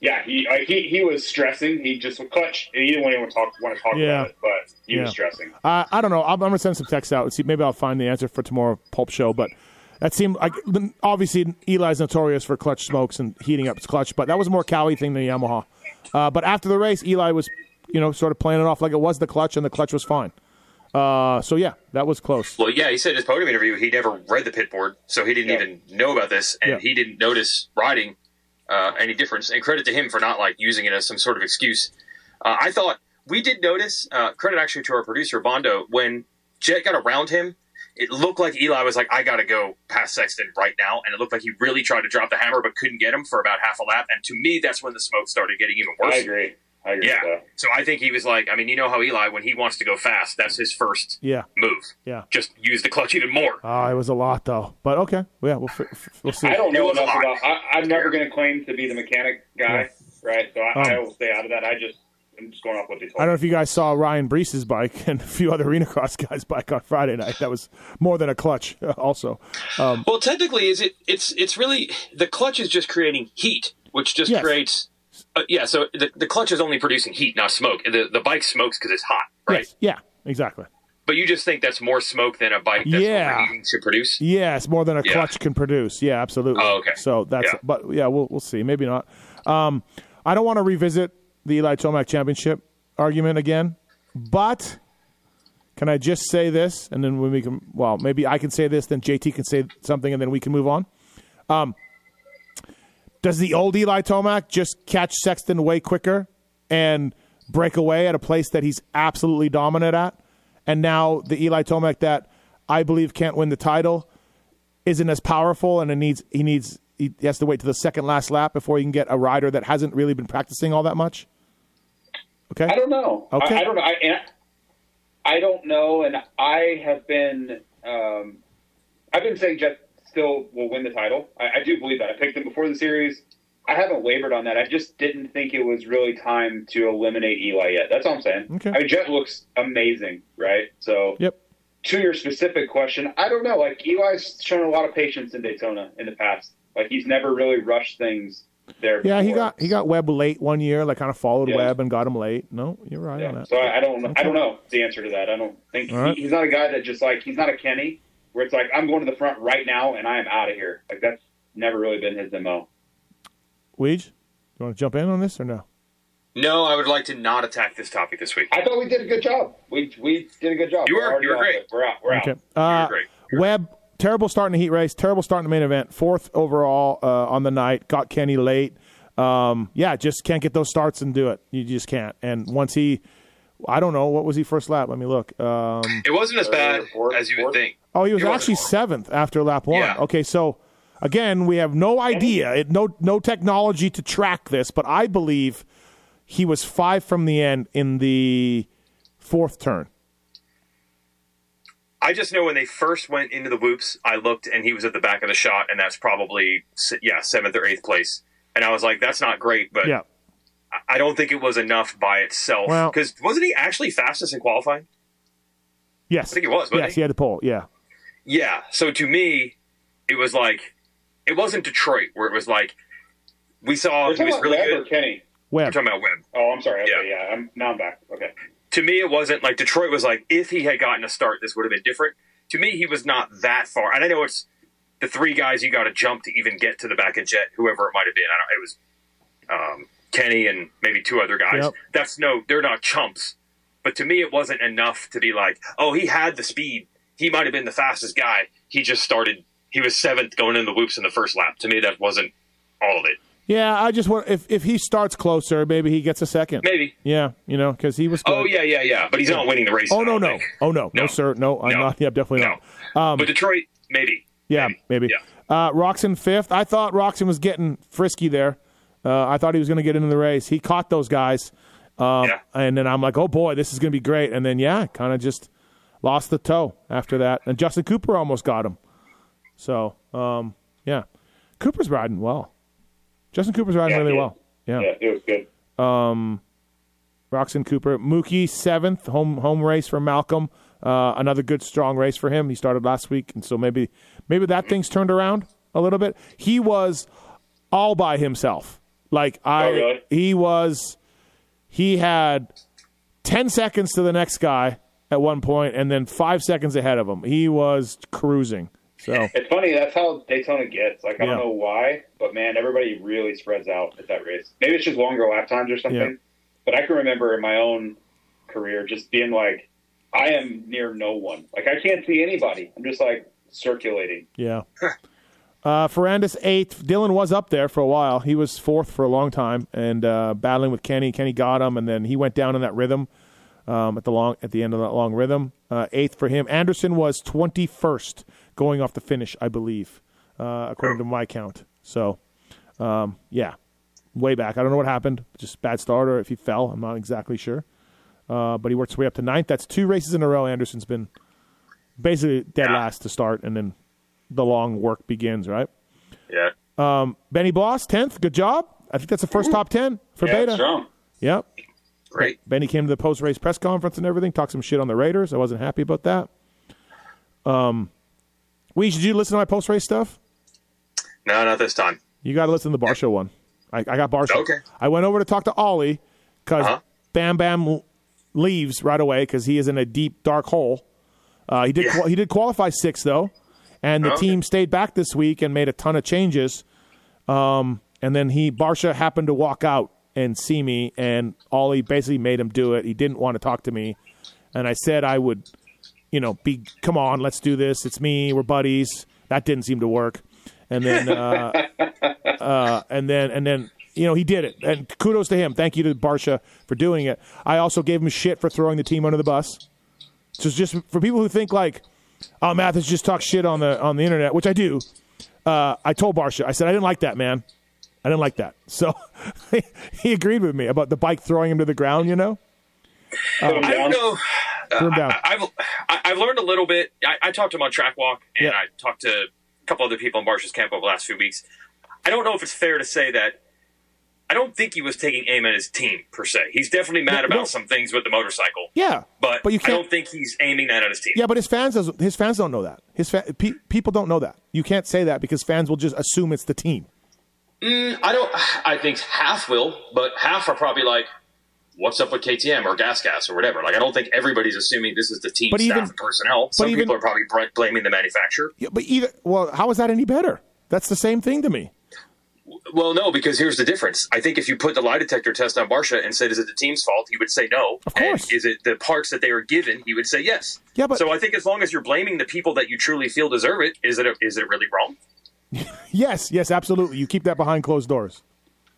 yeah, he like, he he was stressing. He just clutch. He didn't want to talk want to talk Yeah. about it, but he Yeah. was stressing. Uh, I don't know. I'm, I'm gonna send some texts out see. Maybe I'll find the answer for tomorrow pulp show. But that seemed like obviously Eli's notorious for clutch smokes and heating up his clutch, but that was more Kawi thing than Yamaha. Uh, but after the race, Eli was, you know, sort of playing it off like it was the clutch, and the clutch was fine. Uh, so yeah, that was close. Well, yeah, he said in his podium interview he never read the pit board, so he didn't Yeah. even know about this, and Yeah. he didn't notice riding uh, any difference. And credit to him for not like using it as some sort of excuse. Uh, I thought we did notice. Uh, credit actually to our producer Bondo when Jett got around him. It looked like Eli was like, "I got to go past Sexton right now," and it looked like he really tried to drop the hammer but couldn't get him for about half a lap. And to me, that's when the smoke started getting even worse. I agree. I agree. Yeah. With that. So I think he was like, I mean, you know how Eli, when he wants to go fast, that's his first Yeah, move. yeah. Just use the clutch even more. Uh, it was a lot though, but okay. Yeah, we'll fi- f- we'll see. I don't know enough hot. about. I, I'm never going to claim to be the mechanic guy, right? So I, I Um, will stay out of that. I just I'm just going off what they told I don't know if you guys saw Ryan Breece's bike and a few other arena cross guys' bike on Friday night. That was more than a clutch. Also, um, Well, technically, is it? It's it's really the clutch is just creating heat, which just Yes. creates Uh, yeah, so the, the clutch is only producing heat, not smoke. The the bike smokes because it's hot, right? Yes. Yeah, exactly. But you just think that's more smoke than a bike that's Yeah. overheating should produce? Yeah, it's more than a Yeah. clutch can produce. Yeah, absolutely. Oh, okay. So that's, Yeah. but yeah, we'll we'll see. Maybe not. Um, I don't want to revisit the Eli Tomac championship argument again, but can I just say this, and then when we can, well, maybe I can say this, then JT can say something, and then we can move on. Um, does the old Eli Tomac just catch Sexton way quicker and break away at a place that he's absolutely dominant at? And now the Eli Tomac that I believe can't win the title isn't as powerful, and it needs he needs he has to wait to the second last lap before he can get a rider that hasn't really been practicing all that much. Okay, I don't know. Okay. I, I don't know. I, and I don't know, and I have been. Um, I've been saying Jett still will win the title. I, I do believe that. I picked him before the series. I haven't wavered on that. I just didn't think it was really time to eliminate Eli yet. That's all I'm saying. Okay. I mean, Jett looks amazing, right? So, Yep. to your specific question, I don't know. Like Eli's shown a lot of patience in Daytona in the past. Like he's never really rushed things there. Yeah, he got he got Webb late one year, like kind of followed Yeah. Webb and got him late. No, you're right on Yeah. that. So I, I don't. I don't know the answer to that. I don't think All right. he, he's not a guy that just like he's not a Kenny where it's like I'm going to the front right now and I am out of here. Like that's never really been his mo. Weege, do you want to jump in on this or no? No, I would like to not attack this topic this week. I thought we did a good job. We we did a good job. You were- already you were great. We're out. We're Okay. out. Uh, great. Webb, terrible start in the heat race, terrible start in the main event, fourth overall uh, on the night, got Kenny late. Um, yeah, just can't get those starts and do it. You just can't. And once he, I don't know, what was he first lap? Let me look. Um, It wasn't as bad fourth, as you would fourth. think. oh, he was It actually horrible. seventh after lap one. Yeah. Okay, so again, we have no idea, it, no no technology to track this, but I believe he was five from the end in the fourth turn. I just know when they first went into the whoops, I looked and he was at the back of the shot, and that's probably yeah seventh or eighth place. And I was like, that's not great, but Yeah. I don't think it was enough by itself. Well- Because wasn't he actually fastest in qualifying? Yes. I think it was, wasn't Yes, he? he had the pole. Yeah. Yeah. So to me, it was like it wasn't Detroit where it was like we saw We're he was really Webb good. or Kenny. We're Webb. talking about Webb. Oh, I'm sorry. Okay, Yeah. yeah. I'm, now I'm back. Okay. To me, it wasn't like Detroit was like, if he had gotten a start, this would have been different. To me, he was not that far. And I know it's the three guys you got to jump to even get to the back of Jett, whoever it might have been. I don't. It was um, Kenny and maybe two other guys. Yep. That's no, they're not chumps. But to me, it wasn't enough to be like, oh, he had the speed. He might have been the fastest guy. He just started. He was seventh going in the whoops in the first lap. To me, that wasn't all of it. Yeah, I just want if if he starts closer, maybe he gets a second. Maybe. Yeah, you know, because he was. Good. Oh yeah, yeah, yeah. But he's not winning the race. Oh no no think. oh no no No. sir no I'm No. not yeah definitely No. not. Um, but Detroit, maybe. yeah maybe. Yeah. Uh, Roczen fifth. I thought Roczen was getting frisky there. Uh, I thought he was going to get into the race. He caught those guys, um, Yeah. and then I'm like, oh boy, this is going to be great. And then yeah, kind of just lost the toe after that. And Justin Cooper almost got him. So um, yeah, Cooper's riding well. Justin Cooper's riding Yeah, really well. Yeah. Yeah, it was good. Roczen Cooper. Mookie seventh home home race for Malcolm. Uh, another good strong race for him. He started last week, and so maybe maybe that thing's turned around a little bit. He was all by himself. Like I, Oh, really? he was. He had ten seconds to the next guy at one point, and then five seconds ahead of him. He was cruising. So It's funny. That's how Daytona gets. Like I Yeah. don't know why, but man, everybody really spreads out at that race. Maybe it's just longer lap times or something. Yeah. But I can remember in my own career just being like, I am near no one. Like I can't see anybody. I'm just like circulating. Yeah. *laughs* Uh, Ferrandis eighth. Dylan was up there for a while. He was fourth for a long time and uh, battling with Kenny. Kenny got him, and then he went down in that rhythm um, at the long at the end of that long rhythm. Uh, eighth for him. Anderson was twenty first going off the finish, I believe, uh, according to my count. So, um, yeah, way back. I don't know what happened. Just bad start, or if he fell. I'm not exactly sure. Uh, but he worked his way up to ninth. That's two races in a row. Anderson's been basically dead Yeah. last to start, and then the long work begins, right? Yeah. Benny Bloss, 10th. Good job. I think that's the first top 10 for Yeah, Beta. strong. Yep. Great. Benny came to the post race press conference and everything, talked some shit on the Raiders. I wasn't happy about that. Um, we did you listen to my post race stuff? No, not this time. You got to listen to the Barcia one. I, I got Barcia. Okay. I went over to talk to Ollie because Uh-huh. Bam Bam leaves right away because he is in a deep dark hole. Uh, he did Yeah. he did qualify six though, and the Okay. team stayed back this week and made a ton of changes. Um, and then he Barcia happened to walk out and see me, and Ollie basically made him do it. He didn't want to talk to me, and I said I would, you know, be come on, let's do this. It's me, we're buddies. That didn't seem to work, and then uh, *laughs* uh, and then and then you know he did it, and kudos to him. Thank you to Barcia for doing it. I also gave him shit for throwing the team under the bus. So just for people who think like, oh, Matthes just talks shit on the on the internet, which I do. Uh, I told Barcia, I said I didn't like that, man. I didn't like that. So *laughs* he agreed with me about the bike throwing him to the ground. You know, Put him I don't know. Uh, Down. I, I've I- I've learned a little bit. I, I talked to him on track walk, and Yeah. I talked to a couple other people in Marsh's camp over the last few weeks. I don't know if it's fair to say that. I don't think he was taking aim at his team per se. He's definitely mad about no. some things with the motorcycle, yeah, but, but you I can't. I don't think he's aiming that at his team. Yeah, but his fans does, his fans don't know that. His fa- pe- people don't know that. You can't say that because fans will just assume it's the team. Mm, I don't. I think half will, but half are probably like, "What's up with KTM or Gas Gas or whatever?" Like, I don't think everybody's assuming this is the team But staff even- and personnel. Some even- people are probably br- blaming the manufacturer. Yeah, but either well, how is that any better? That's the same thing to me. Well, no, because here's the difference. I think if you put the lie detector test on Barcia and said, "Is it the team's fault?" he would say no. Of course. And is it the parts that they were given? He would say yes. Yeah, but- so I think as long as you're blaming the people that you truly feel deserve it, is it is it really wrong? *laughs* Yes, yes, absolutely. You keep that behind closed doors.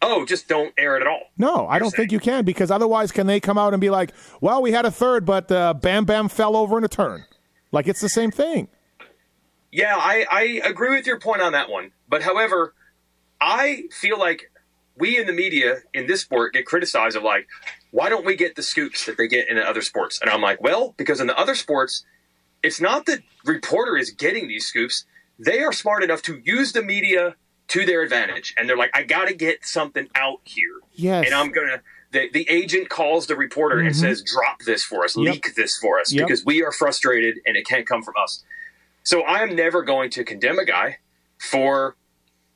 Oh, just don't air it at all. No, I don't think you can because otherwise, can they come out and be like, "Well, we had a third, but uh, Bam Bam fell over in a turn"? Like it's the same thing. Yeah, I, I agree with your point on that one. But however, I feel like we in the media in this sport get criticized of like, why don't we get the scoops that they get in other sports? And I'm like, well, because in the other sports, it's not that reporter is getting these scoops. They are smart enough to use the media to their advantage. And they're like, I got to get something out here. Yes. And I'm going to. The, the agent calls the reporter and mm-hmm. says, drop this for us, Yep. leak this for us, Yep. because we are frustrated and it can't come from us. So I am never going to condemn a guy for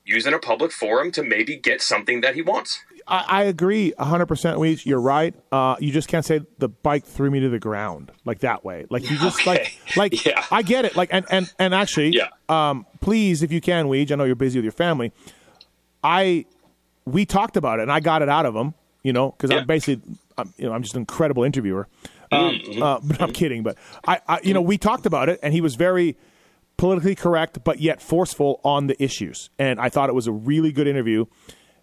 using a public forum to maybe get something that he wants. I, I agree 100%. Weege, you're right. Uh, you just can't say the bike threw me to the ground like that way. Like you just *laughs* Okay. like like Yeah. I get it. Like and and and actually, Yeah. um, please if you can, Weege, I know you're busy with your family. I we talked about it and I got it out of him. You know, because Yeah. I'm basically, I'm, you know, I'm just an incredible interviewer. Um, Mm-hmm. uh, *laughs* but I'm kidding. But I, I, you know, we talked about it, and he was very politically correct, but yet forceful on the issues. And I thought it was a really good interview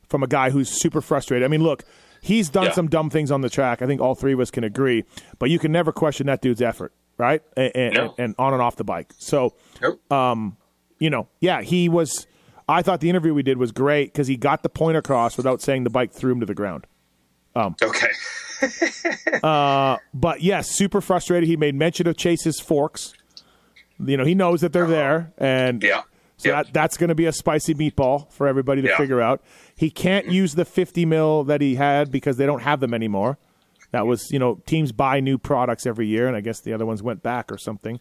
from a guy who's super frustrated. I mean, look, he's done Yeah. some dumb things on the track. I think all three of us can agree, but you can never question that dude's effort, right? And, and, No. and on and off the bike. So, Nope. Um, you know, yeah, he was. I thought the interview we did was great because he got the point across without saying the bike threw him to the ground. Um, okay. *laughs* Uh, but yes, super frustrated. He made mention of Chase's forks. You know, he knows that they're uh-huh. there, and Yeah. So Yeah. that, that's going to be a spicy meatball for everybody to Yeah. figure out. He can't use the 50 mil that he had because they don't have them anymore. That was, you know, teams buy new products every year, and I guess the other ones went back or something.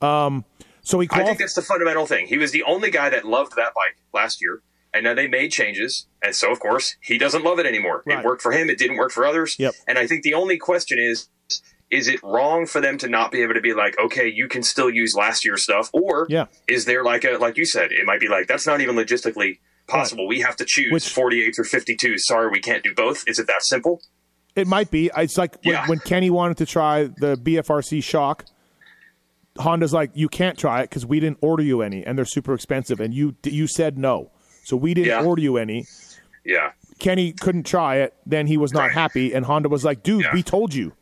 Um, so he I think that's the fundamental thing. He was the only guy that loved that bike last year, and now they made changes, and so of course he doesn't love it anymore. Right. It worked for him; it didn't work for others. Yep. And I think the only question is: Is it wrong for them to not be able to be like, okay, you can still use last year's stuff, or Yeah. is there like a like you said, it might be like that's not even logistically possible. We have to choose Which- 48 or 52. Sorry, we can't do both. Is it that simple? It might be. It's like when, when Kenny wanted to try the BFRC shock. Honda's like, you can't try it because we didn't order you any, and they're super expensive, and you you said no, so we didn't Yeah. order you any. Yeah. Kenny couldn't try it, then he was not Right. happy, and Honda was like, dude, Yeah. we told you,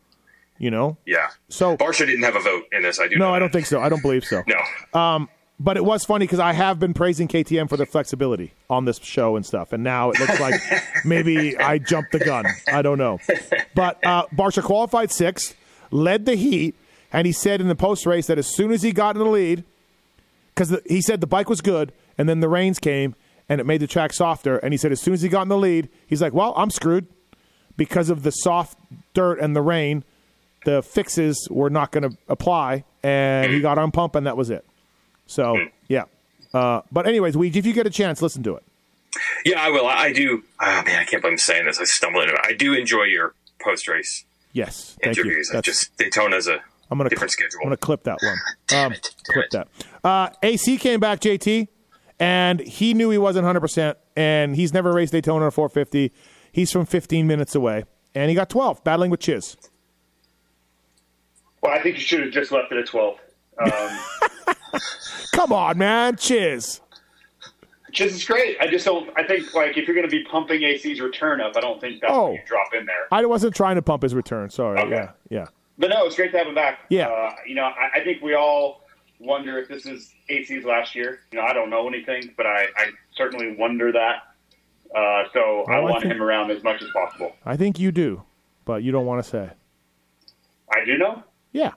you know. Yeah. So Barcia didn't have a vote in this. I do. no, I don't think so. I don't believe so. No. But it was funny because I have been praising KTM for their flexibility on this show and stuff, and now it looks like *laughs* maybe I jumped the gun. I don't know. But uh, Barcia qualified sixth, led the heat, and he said in the post race that as soon as he got in the lead, because he said the bike was good, and then the rains came and it made the track softer, and he said as soon as he got in the lead, he's like, "Well, I'm screwed because of the soft dirt and the rain." The fixes were not going to apply, and he got on pump, and that was it. So yeah. Uh, but anyways, Weege, if you get a chance, listen to it. Yeah, I will. I, I do. Oh, man, I can't believe I'm saying this. I stumble into it. I do enjoy your post race Yes, thank interviews. you. I just Daytona's a I'm gonna different cl- schedule. I'm gonna clip that one. *laughs* Damn Um, it. Damn clip it. that. Uh, AC came back, JT, and he knew he wasn't 100, percent and he's never raced Daytona or 450. He's from 15 minutes away, and he got 12, battling with Chiz. Well, I think you should have just left it at 12. Um, *laughs* Come on, man, Chiz. Chiz is great. I just don't. I think like if you're going to be pumping AC's return up, I don't think that's Oh. what you drop in there. I wasn't trying to pump his return. Sorry. Okay. Yeah, yeah. But no, it's great to have him back. Yeah. Uh, you know, I, I think we all wonder if this is AC's last year. You know, I don't know anything, but I, I certainly wonder that. Uh, so I Well, I want think- him around as much as possible. I think you do, but you don't want to say. I do know. Yeah.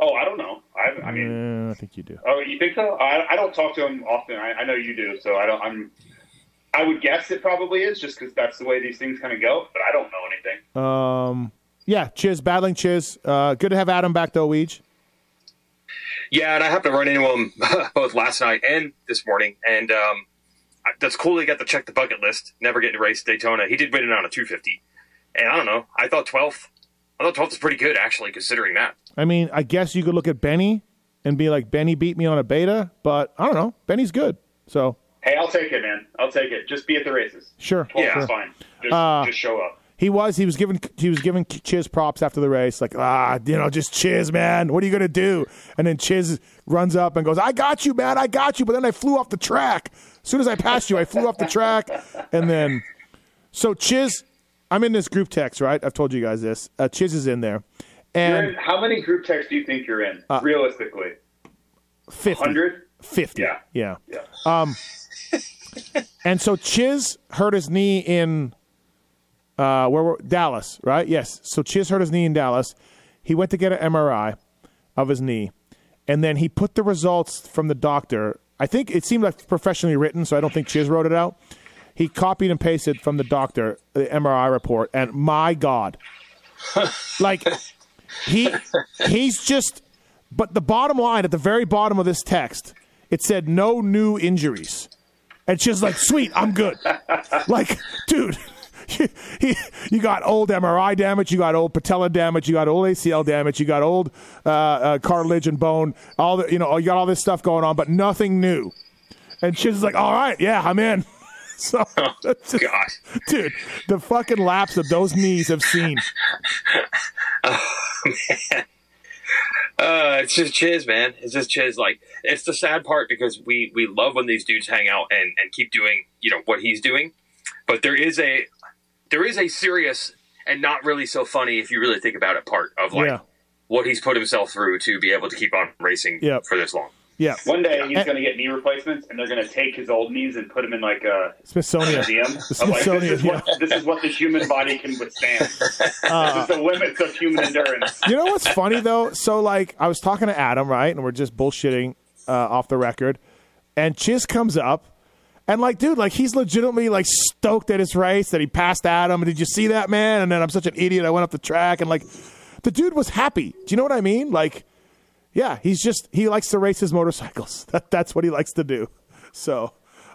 Oh, I don't know. I, I mean, Uh, I think you do. oh, you think so? I, I don't talk to him often. I, I know you do, so I don't. I'm. I would guess it probably is, just because that's the way these things kind of go. But I don't know anything. Um, yeah, Chiz battling Chiz. Uh, good to have Adam back though, Weege. Yeah, and I happened to run into him *laughs* both last night and this morning, and um, that's cool. He got to check the bucket list. Never getting to race Daytona. He did win it on a 250, and I don't know. I thought 12th. I thought 12th is pretty good actually, considering that. I mean, I guess you could look at Benny and be like, Benny beat me on a beta, but I don't know. Benny's good. So, Hey, I'll take it, man. I'll take it. Just be at the races. sure. Yeah. it's fine. Just, Uh, just show up. He was. He was giving. He was giving Chiz props after the race, like ah, you know, just Chiz, man. What are you gonna do? And then Chiz runs up and goes, "I got you, man. I got you." But then I flew off the track. As soon as I passed you, I flew off the track, and then so Chiz. I'm in this group text, right? I've told you guys this. Uh, Chiz is in there, and in, how many group texts do you think you're in, Uh, realistically? 50. 100? 50. Yeah. Yeah. Yeah. *laughs* And so Chiz hurt his knee in uh, where were Dallas, right? Yes. So Chiz hurt his knee in Dallas. He went to get an MRI of his knee, and then he put the results from the doctor. I think it seemed like professionally written, so I don't think Chiz wrote it out. He copied and pasted from the doctor the MRI report, and my God, *laughs* like he he's just. But the bottom line at the very bottom of this text, it said no new injuries. And she's like, sweet, I'm good. like, dude, *laughs* you, got old MRI damage, you got old patella damage, you got old ACL damage, you got old uh, uh, cartilage and bone, all the, you know, you got all this stuff going on, but nothing new. And she's like, all right, yeah, I'm in. *laughs* So, *laughs* that's just- God. dude, the fucking laps that those knees have seen. *laughs* Uh, it's just Chiz, man. It's just Chiz. Like, it's the sad part because we we love when these dudes hang out and and keep doing you know what he's doing, but there is a there is a serious and not really so funny if you really think about it part of like Yeah. what he's put himself through to be able to keep on racing Yep. for this long. Yeah. One day he's going to get knee replacements, and they're going to take his old knees and put them in like a Smithsonian. museum. The of like, this Smithsonian, is what this is what the human body can withstand. Uh, this is the limits of human endurance. You know what's funny though? So like I was talking to Adam, right, and we're just bullshitting uh, off the record, and Chiz comes up, and like, dude, like he's legitimately like stoked at his race that he passed Adam. And did you see that man? And then I'm such an idiot. I went up the track and like, the dude was happy. Do you know what I mean? Like, yeah, he's just he likes to race his motorcycles. *laughs* That that's what he likes to do. So,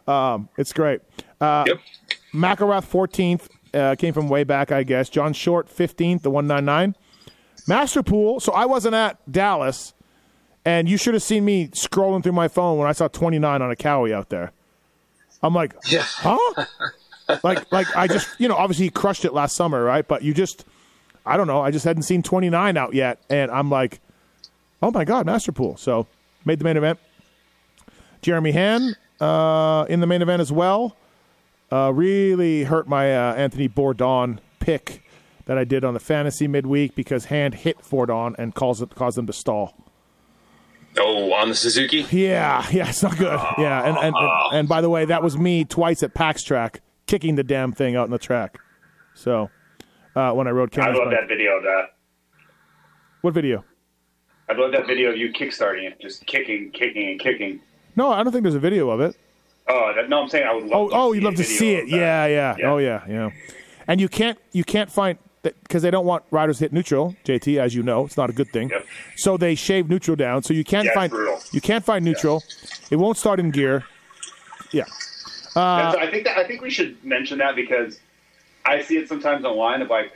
um, it's great. Uh, Yep. McElrath 14th uh, came from way back, I guess. John Short 15th, the 199. Masterpool. So I wasn't at Dallas, and you should have seen me scrolling through my phone when I saw 29 on a Kawi out there. I'm like, Yeah. huh? *laughs* like, like I just, you know, obviously he crushed it last summer, right? But you just, I don't know. I just hadn't seen 29 out yet, and I'm like, oh my god, Masterpool. So made the main event. Jeremy Hand uh, in the main event as well. Uh, really hurt my uh, Anthony Bourdon pick that I did on the fantasy midweek because Hand hit Bourdon and caused it, caused them to stall. Oh, on the Suzuki. Yeah, *laughs* yeah, it's not good. Yeah, and and, and and by the way, that was me twice at PAX track kicking the damn thing out in the track. So uh, when I rode I Cameron's love bike. that video of that. What video? I love that video of you kickstarting it, just kicking, kicking, and kicking. No, I don't think there's a video of it. Oh, that, no, I'm saying I would love. Oh, to oh, you'd love to see it. Yeah, yeah, Yeah. Oh, yeah, yeah. And you can't you can't find that because they don't want riders to hit neutral. JT, as you know, it's not a good thing. Yep. So they shave neutral down. So you can't Yeah, find brutal. you can't find neutral. It won't start in gear. Yeah. Uh, I think that I think we should mention that because I see it sometimes online of like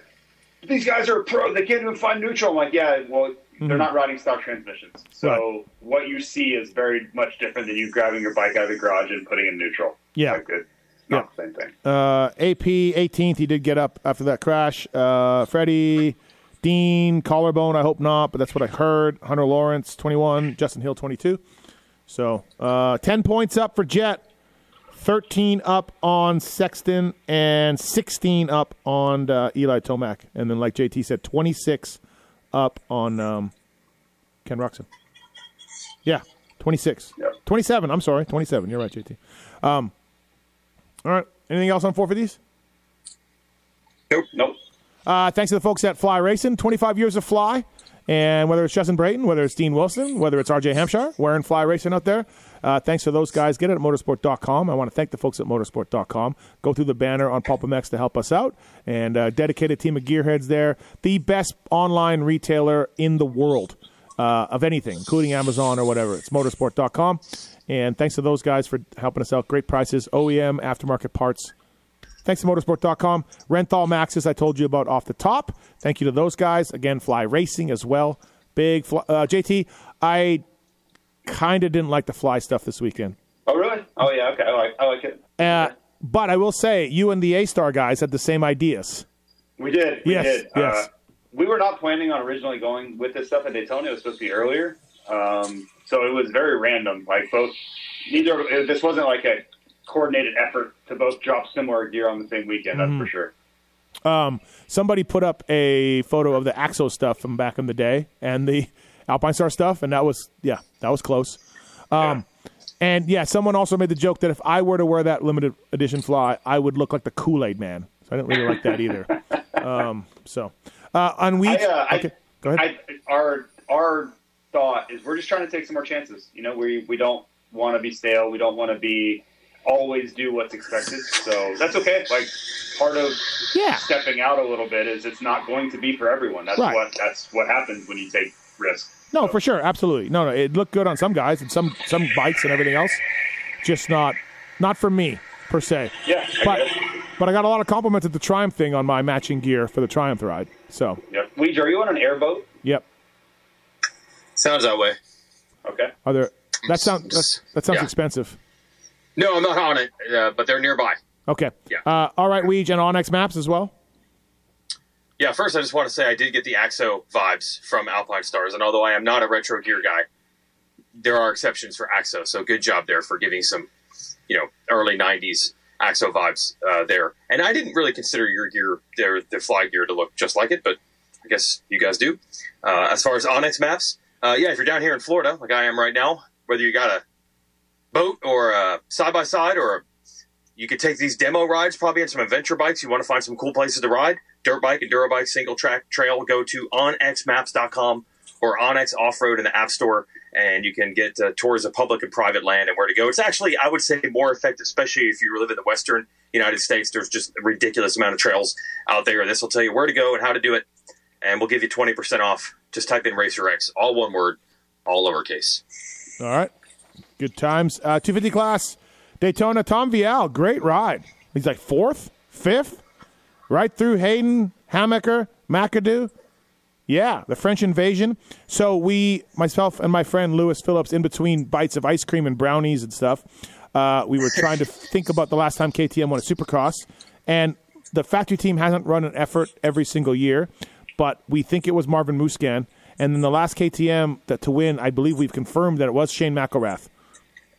these guys are pro. They can't even find neutral. I'm like, yeah, well, mm-hmm. they're not riding stock transmissions. So right. what you see is very much different than you grabbing your bike out of the garage and putting in neutral. Yeah, like it, not yeah. the same thing. Uh, AP 18th, he did get up after that crash. Uh, Freddie. Dean, collarbone, I hope not, but that's what I heard. Hunter Lawrence, 21. Justin Hill, 22. So uh, 10 points up for Jett, 13 up on Sexton, and 16 up on uh, Eli Tomac. And then, like JT said, 26 up on um, Ken Roczen. Yeah, 26. Yep. 27, I'm sorry. 27. You're right, JT. Um, all right. Anything else on 450s? Nope. Nope. Uh, thanks to the folks at Fly Racing. 25 years of Fly. And whether it's Justin Brayton, whether it's Dean Wilson, whether it's RJ Hampshire, wearing Fly Racing out there, uh, thanks to those guys. Get it at motosport.com. I want to thank the folks at motosport.com. Go through the banner on PulpMX to help us out. And a uh, dedicated team of gearheads there. The best online retailer in the world uh, of anything, including Amazon or whatever. It's motosport.com. And thanks to those guys for helping us out. Great prices, OEM, aftermarket parts, Thanks to motosport.com. Renthal Maxxis, I told you about off the top. Thank you to those guys. Again, Fly Racing as well. Big fly, uh, JT, I kind of didn't like the fly stuff this weekend. Oh, really? Oh, yeah. Okay. I like, I like it. Uh, but I will say, you and the A Star guys had the same ideas. We did. We yes. Did. Yes. Uh, we were not planning on originally going with this stuff at Daytona. It was supposed to be earlier. Um, so it was very random. Like both, neither. This wasn't like a coordinated effort to both drop similar gear on the same weekend. That's mm-hmm. for sure. Um, somebody put up a photo of the Axo stuff from back in the day and the Alpinestar stuff, and that was yeah, that was close. Um, yeah. And yeah, someone also made the joke that if I were to wear that limited edition fly, I would look like the Kool Aid Man. So I didn't really like that either. *laughs* Um, so uh, on we, uh, okay, go ahead. I, our our thought is we're just trying to take some more chances. You know, we we don't want to be stale. We don't want to be always do what's expected. So that's okay. Like part of yeah. stepping out a little bit is it's not going to be for everyone. That's right. what that's what happens when you take risks. No, so. for sure, absolutely. No, no, it looked good on some guys and some some bikes and everything else. Just not not for me per se. Yeah, but but I got a lot of compliments at the Triumph thing on my matching gear for the Triumph ride. So yep. Weege, are you on an airboat? Yep. Sounds that way. Okay. Are there? That sounds that sounds yeah. expensive. No, I'm not on it, uh, but they're nearby. Okay. Yeah. Uh, all right, Weege, and onX Maps as well? Yeah, first I just want to say I did get the AXO vibes from Alpine Stars, and although I am not a retro gear guy, there are exceptions for AXO, so good job there for giving some, you know, early 90s AXO vibes uh, there. And I didn't really consider your gear, their, their fly gear, to look just like it, but I guess you guys do. Uh, as far as onX Maps, uh, yeah, if you're down here in Florida, like I am right now, whether you got a boat or a side by side, or you could take these demo rides probably on some adventure bikes. You want to find some cool places to ride. Dirt bike and Durabike single track trail. Go to onxmaps.com or onX Off Road in the App Store, and you can get uh, tours of public and private land and where to go. It's actually, I would say, more effective, especially if you live in the Western United States. There's just a ridiculous amount of trails out there. This will tell you where to go and how to do it, and we'll give you 20% off. Just type in Racer X, all one word, all lowercase. All right. Good times. Uh, 250 class, Daytona. Tom Vialle, great ride. He's like fourth, fifth, right through Haiden, Hammaker, McAdoo. Yeah, the French invasion. So we, myself and my friend Lewis Phillips, in between bites of ice cream and brownies and stuff, uh, we were trying to *laughs* think about the last time KTM won a Supercross, and the factory team hasn't run an effort every single year, but we think it was Marvin Musquin. And then the last KTM that to win, I believe we've confirmed that it was Shane McElrath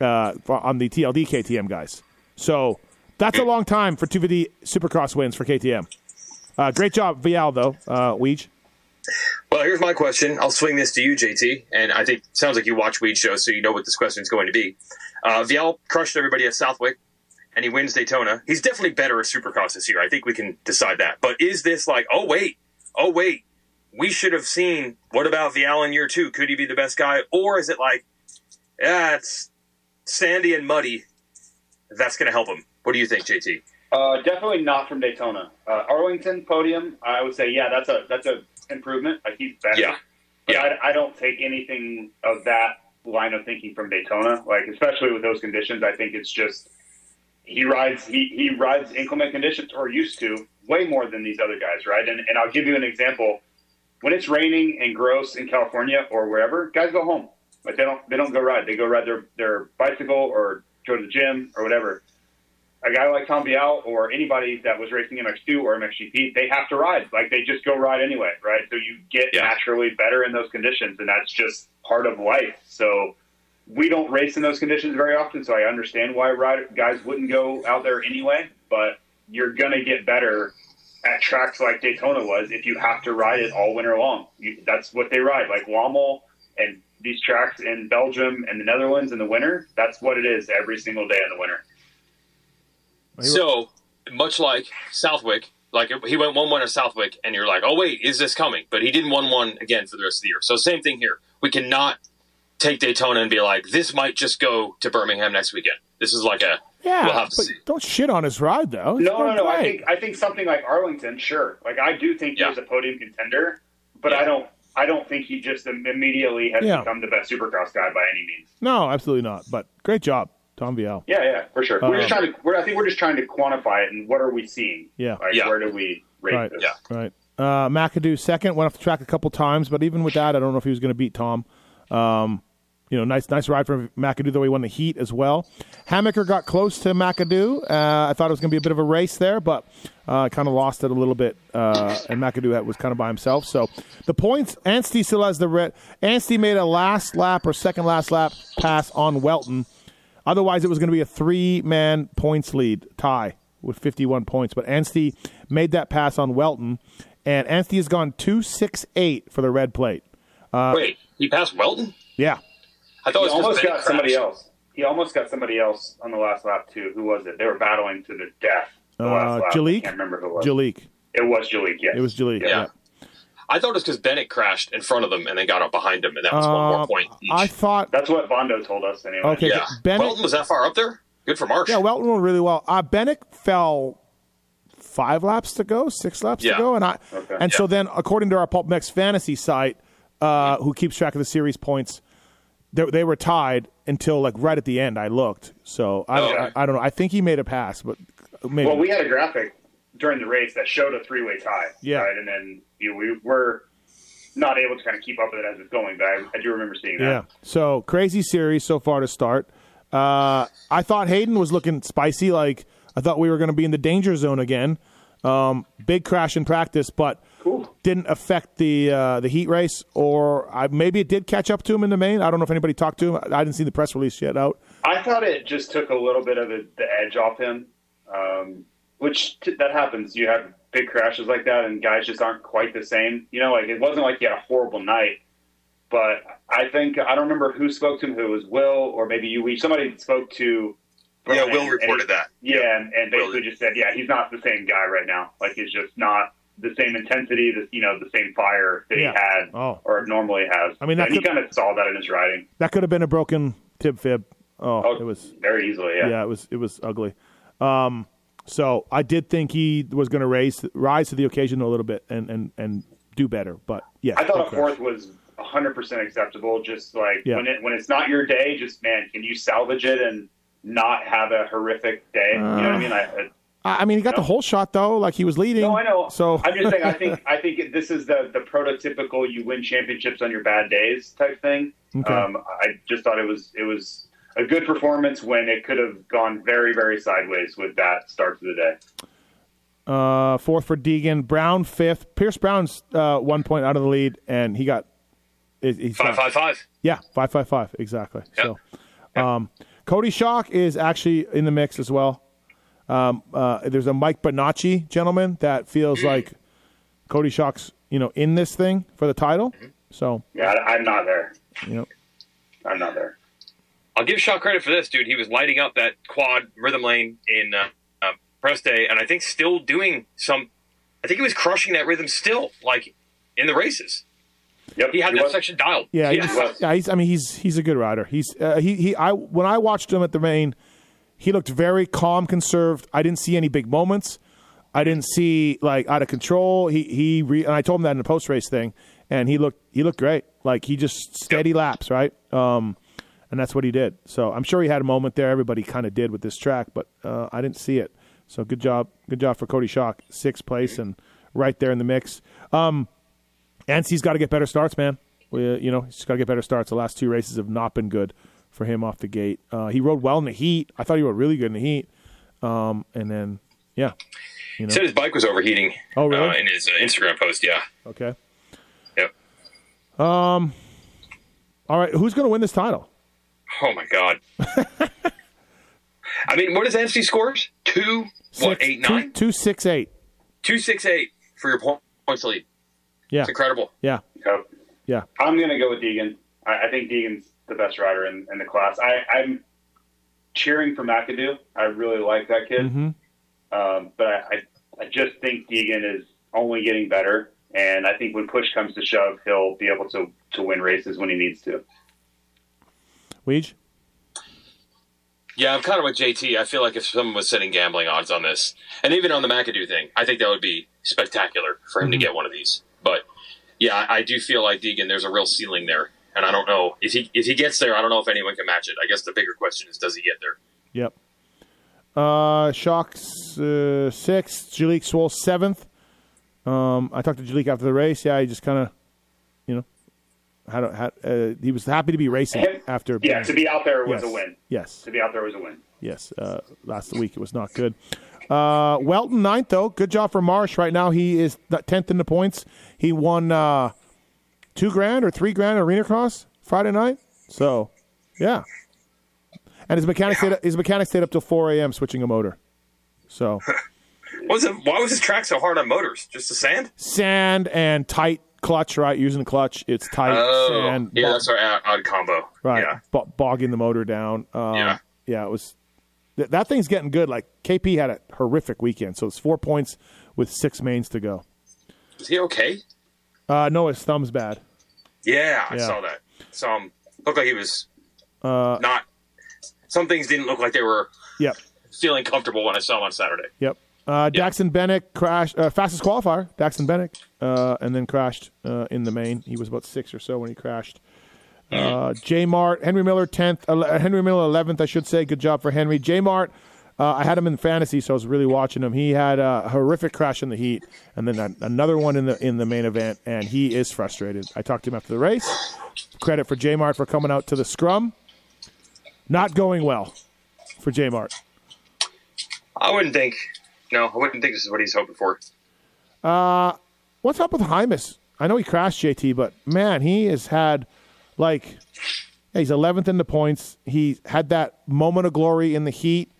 uh, on the TLD KTM guys. So that's a long time for 250 Supercross wins for KTM. Uh, great job, Vialle, though, uh. Well, here's my question. I'll swing this to you, JT. And I think sounds like you watch Weege show, so you know what this question is going to be. Uh, Vialle crushed everybody at Southwick, and he wins Daytona. He's definitely better at Supercross this year. I think we can decide that. But is this like, oh wait, oh wait, we should have seen? What about Vialle in year two? Could he be the best guy, or is it like, yeah, it's sandy and muddy, that's going to help him. What do you think, JT? Uh, definitely not from Daytona. Uh, Arlington podium, I would say, yeah, that's a that's a improvement. Like he's better. Yeah, but yeah. I, I don't take anything of that line of thinking from Daytona. Like especially with those conditions, I think it's just he rides he, he rides inclement conditions or used to way more than these other guys, right? And and I'll give you an example. When it's raining and gross in California or wherever, guys go home. Like they don't they don't go ride. They go ride their their bicycle or go to the gym or whatever. A guy like Tom Vialle or anybody that was racing MX2 or MXGP, they have to ride. Like they just go ride anyway, right? So you get Yeah. naturally better in those conditions, and that's just part of life. So we don't race in those conditions very often, so I understand why ride, guys wouldn't go out there anyway. But you're gonna get better at tracks like Daytona was if you have to ride it all winter long. You, that's what they ride, like Lommel and these tracks in Belgium and the Netherlands in the winter. That's what it is every single day in the winter. So much like Southwick, like he went one one at Southwick, and you're like, oh wait, is this coming? But he didn't one one again for the rest of the year. So same thing here. We cannot take Daytona and be like, this might just go to Birmingham next weekend. This is like a Yeah, we'll have to but see. don't shit on his ride though. He's No, no, going no. I think I think something like Arlington, sure. Like I do think Yeah. he was a podium contender, but Yeah. I don't. I don't think he just immediately has Yeah. become the best Supercross guy by any means. no, absolutely not. But great job, Tom Vialle. Yeah, yeah, for sure. we're just Um, trying to. We're, I think we're just trying to quantify it and what are we seeing? Yeah. Like Yeah. where do we rate Right. this? Yeah. Right. Uh, McAdoo second went off the track a couple times, but even with that, I don't know if he was going to beat Tom. Um, you know, nice, nice ride from McAdoo, though he won the heat as well. Hammaker got close to McAdoo. Uh, I thought it was going to be a bit of a race there, but uh, kind of lost it a little bit. Uh, and McAdoo had- was kind of by himself. So the points, Anstie still has the red. Anstie made a last lap or second last lap pass on Welton. Otherwise, it was going to be a three man points lead tie with 51 points. But Anstie made that pass on Welton, and Anstie has gone 2 6 8 for the red plate. Wait, he passed Welton? Yeah. I thought He it was 'cause almost Bennett got somebody else. He almost got somebody else on the last lap too. Who was it? They were battling to the death. The Uh, last lap. Jalek? I can't remember who it was. Jalek. It was Jalek. Yes. It was Jalek. Yeah. Yeah. I thought it was because Bennett crashed in front of them and then got up behind him, and that was one more Um, point each. I thought. That's what Bondo told us anyway. Okay. yeah, Bennett- Welton was that far up there. Good for Marsh. Yeah, Welton went really well. Uh, Bennett fell five laps to go, six laps to go, and I Okay. and so then according to our PulpMX fantasy site, uh, who keeps track of the series points, they, they were tied until like right at the end. I looked, so I, Okay. I, I don't know. I think he made a pass, but maybe Well, we had a graphic during the race that showed a three-way tie. Yeah. Right, and then you know, we were not able to kind of keep up with it as it's going, but I, I do remember seeing that. Yeah. So crazy series so far to start. Uh, I thought Haiden was looking spicy. Like I thought we were going to be in the danger zone again. Um, big crash in practice, but Cool. didn't affect the uh, the heat race, or I, maybe it did catch up to him in the main. I don't know if anybody talked to him. I didn't see the press release yet out. I thought it just took a little bit of the, the edge off him, um, which t- that happens. You have big crashes like that, and guys just aren't quite the same. You know, like it wasn't like he had a horrible night, but I think I don't remember who spoke to him. Who it was Will or maybe you? We somebody spoke to. Yeah, Brian, Will and reported he- that. Yeah, and, and Will basically just said, yeah, he's not the same guy right now. Like he's just not the same intensity, the you know, the same fire that Yeah. he had Oh. or normally has. I mean, that and he could- kind of saw that in his riding. That could have been a broken tib fib. Oh, Oh, it was very easily. Yeah. yeah, it was it was ugly. Um, so I did think he was going to raise rise to the occasion a little bit and and and do better. But yeah, I thought a fourth was 100% acceptable. Just like Yeah. when it when it's not your day, just man, can you salvage it and not have a horrific day? you know what I mean? I, I, I I mean, he got the whole shot though, like he was leading. no, I know. So I'm just saying. I think *laughs* I think this is the the prototypical you win championships on your bad days type thing. Okay. Um, I just thought it was it was a good performance when it could have gone very very sideways with that start to the day. uh, fourth for Deegan, Brown fifth. Pierce Brown's uh, one point out of the lead, and he got he- he's Five got- five five. Yeah, five five five exactly. Yep. So, um, Coty Schock is actually in the mix as well. Um, uh, there's a Mike Bonacci gentleman that feels like Coty Schock's you know in this thing for the title. So Yeah, I, I'm not there. you know, I'm not there. I'll give Shaw credit for this, dude. He was lighting up that quad rhythm lane in uh, uh, press day, and I think still doing some. I think he was crushing that rhythm still, like in the races. Yep, He had that was. section dialed. yeah, yeah. he's, was. yeah. He's, I mean, he's he's a good rider. He's uh, he he. I when I watched him at the main, he looked very calm, conserved. I didn't see any big moments. I didn't see like out of control. He he re, and I told him that in the post race thing, and he looked he looked great. Like he just steady laps, right? Um, and that's what he did. So I'm sure he had a moment there. Everybody kind of did with this track, but uh, I didn't see it. So good job, good job for Coty Schock, sixth place and right there in the mix. Um, Anstie's got to get better starts, man. We, you know, he's got to get better starts. The last two races have not been good for him off the gate. Uh, he rode well in the heat. I thought he rode really good in the heat. Um, and then, yeah. You know. He said his bike was overheating. Oh, really? Uh, in his uh, Instagram post, yeah. Okay. Yep. Um. All right, who's going to win this title? Oh my god. I mean, what is Anstie scores? Two, Six, what, eight, nine? Two, two, six, eight. Two, six, eight for your points lead. Yeah. It's incredible. Yeah. Yep. Yeah. I'm going to go with Deegan. I, I, think Deegan's the best rider in, in the class. I, I'm cheering for McAdoo. I really like that kid. Mm-hmm. Um, but I, I, I just think Deegan is only getting better. And I think when push comes to shove, he'll be able to, to win races when he needs to. Weege? Yeah, I'm kind of with JT. I feel like if someone was setting gambling odds on this, and even on the McAdoo thing, I think that would be spectacular for him mm-hmm. to get one of these. But yeah, I do feel like Deegan, there's a real ceiling there, and I don't know if he if he gets there. I don't know if anyone can match it. I guess the bigger question is, does he get there? Yep. Uh, Schock's uh, sixth, Jalek Swoll seventh. Um, I talked to Jalek after the race. Yeah, he just kind of, you know, had, a, had uh, he was happy to be racing after. Yeah, being, to be out there was yes, a win. Yes, to be out there was a win. Yes, uh, last week it was not good. Uh, Weltin ninth though. Good job for Marsh. Right now he is tenth in the points. He won uh, two grand or three grand arena cross Friday night. So, yeah. And his mechanic yeah. stayed, his mechanic stayed up till four a.m. switching a motor. So, *laughs* was it? Why was his track so hard on motors? Just the sand? Sand and tight clutch, right? Using the clutch, it's tight. Oh, sand, yeah, that's our odd combo. Right, yeah. Bo- bogging the motor down. Um, yeah, yeah, it was. Th- that thing's getting good. Like KP had a horrific weekend, so it's four points with six mains to go. Is he okay? Uh, no, his thumb's bad. Yeah, I yeah. saw that. So um, looked like he was uh, not. Some things didn't look like they were. Yep. Feeling comfortable when I saw him on Saturday. Yep. Uh, yep. Daxon Bennett crashed uh, fastest qualifier. Daxon Bennett, uh, and then crashed uh, in the main. He was about six or so when he crashed. Uh, J Mart, Henry Miller tenth, Henry Miller eleventh, I should say. Good job for Henry. J Mart, uh, I had him in fantasy, so I was really watching him. He had a horrific crash in the heat, and then another one in the in the main event, and he is frustrated. I talked to him after the race. Credit for J Mart for coming out to the scrum. Not going well for J Mart. I wouldn't think. No, I wouldn't think this is what he's hoping for. Uh, what's up with Hymas? I know he crashed JT, but man, he has had like he's 11th in the points. He had that moment of glory in the heat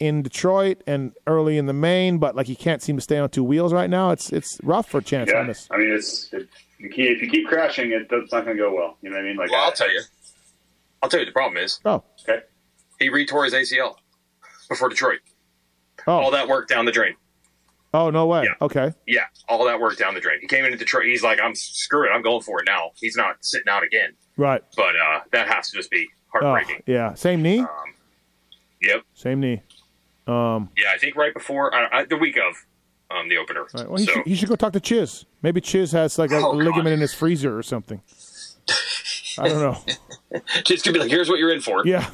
in Detroit and early in the main, but like he can't seem to stay on two wheels right now. It's it's rough for Chance yeah. I mean, it's it, if you keep crashing, it, it's not going to go well. You know what I mean? Like, well, I'll tell you. I'll tell you the problem is. Oh, okay. He retore his ACL before Detroit. Oh. All that work down the drain. Oh no way! Yeah. Okay. Yeah, all that work down the drain. He came into Detroit. He's like, I'm screw it. I'm going for it now. He's not sitting out again. Right. But uh, that has to just be heartbreaking. Oh, yeah. Same knee. Um, yep. Same knee. Um, yeah, I think right before uh, the week of um, the opener. Right. Well, he, so. should, he, should, go talk to Chiz. Maybe Chiz has like a oh, ligament God. in his freezer or something. I don't know. *laughs* Chiz could be like, "Here's what you're in for." Yeah.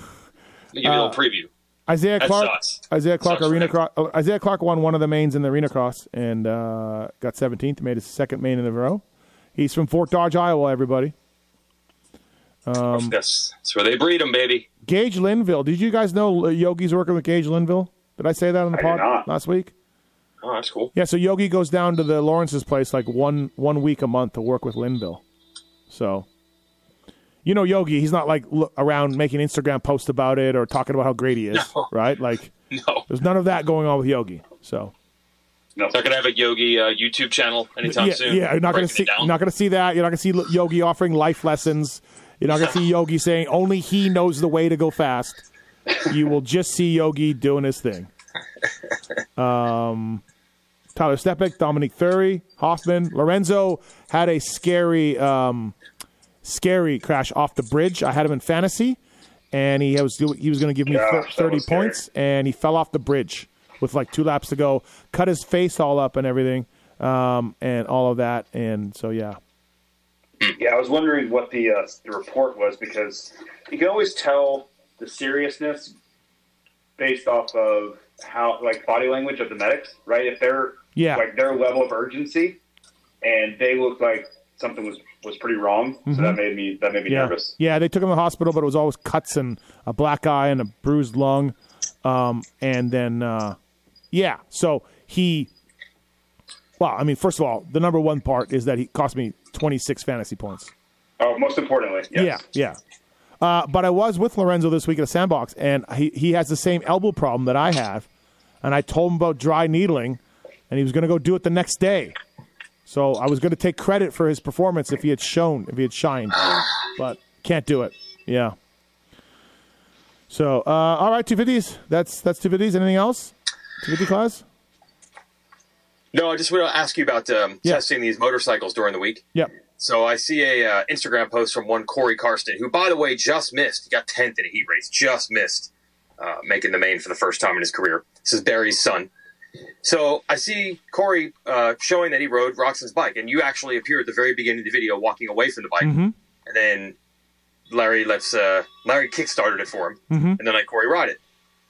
Give you a little uh, preview. Isaiah that Clark. Sucks. Isaiah Clark sucks Arena Cross. Oh, Isaiah Clark won one of the mains in the Arena Cross and uh, got 17th. Made his second main in a row. He's from Fort Dodge, Iowa. Everybody. Um, that's, that's where they breed them, baby. Gage Linville. Did you guys know Yogi's working with Gage Linville? Did I say that on the I pod last week? Oh, that's cool. Yeah, so Yogi goes down to the Lawrence's place like one one week a month to work with Linville. So, you know, Yogi, he's not like look around making Instagram posts about it or talking about how great he is, no. right? Like, *laughs* no, there's none of that going on with Yogi. So, no, not gonna have a Yogi uh, YouTube channel anytime yeah, soon. Yeah, you're not gonna see. you're Not gonna see that. You're not gonna see Yogi offering life lessons. You're not gonna see Yogi saying only he knows the way to go fast. You will just see Yogi doing his thing. *laughs* Um, Tyler Stepek, Dominic Thury, Hoffman, Lorenzo had a scary, um, scary crash off the bridge. I had him in fantasy, and he was he was going to give me yeah, thirty points, and he fell off the bridge with like two laps to go, cut his face all up and everything, um, and all of that, and so yeah. Yeah, I was wondering what the uh, the report was because you can always tell the seriousness based off of how like body language of the medics, right? If they're Yeah. like their level of urgency and they look like something was was pretty wrong, so that made me that made me Mm-hmm. Yeah, nervous. yeah. They took him to the hospital, but it was always cuts and a black eye and a bruised lung, um, and then uh, yeah. So he, well, I mean, first of all, the number one part is that he cost me twenty six fantasy points. Oh, most importantly, yes. Yeah, yeah. Uh, but I was with Lorenzo this week at a sandbox, and he, he has the same elbow problem that I have. And I told him about dry needling, and he was going to go do it the next day. So I was going to take credit for his performance if he had shown, if he had shined, but can't do it. Yeah. So uh, all right, two fifties. That's that's two fifties. Anything else? Two fifty class. No, I just want to ask you about um, Yeah. testing these motorcycles during the week. Yep. So I see a uh, Instagram post from one Corey Karsten, who, by the way, just missed. He got tenth in a heat race, just missed uh, making the main for the first time in his career. This is Barry's son. So I see Corey uh, showing that he rode Roczen's bike, and you actually appear at the very beginning of the video walking away from the bike, Mhm. and then Larry lets uh, Larry kickstarted it for him, Mhm. and then let Corey ride it.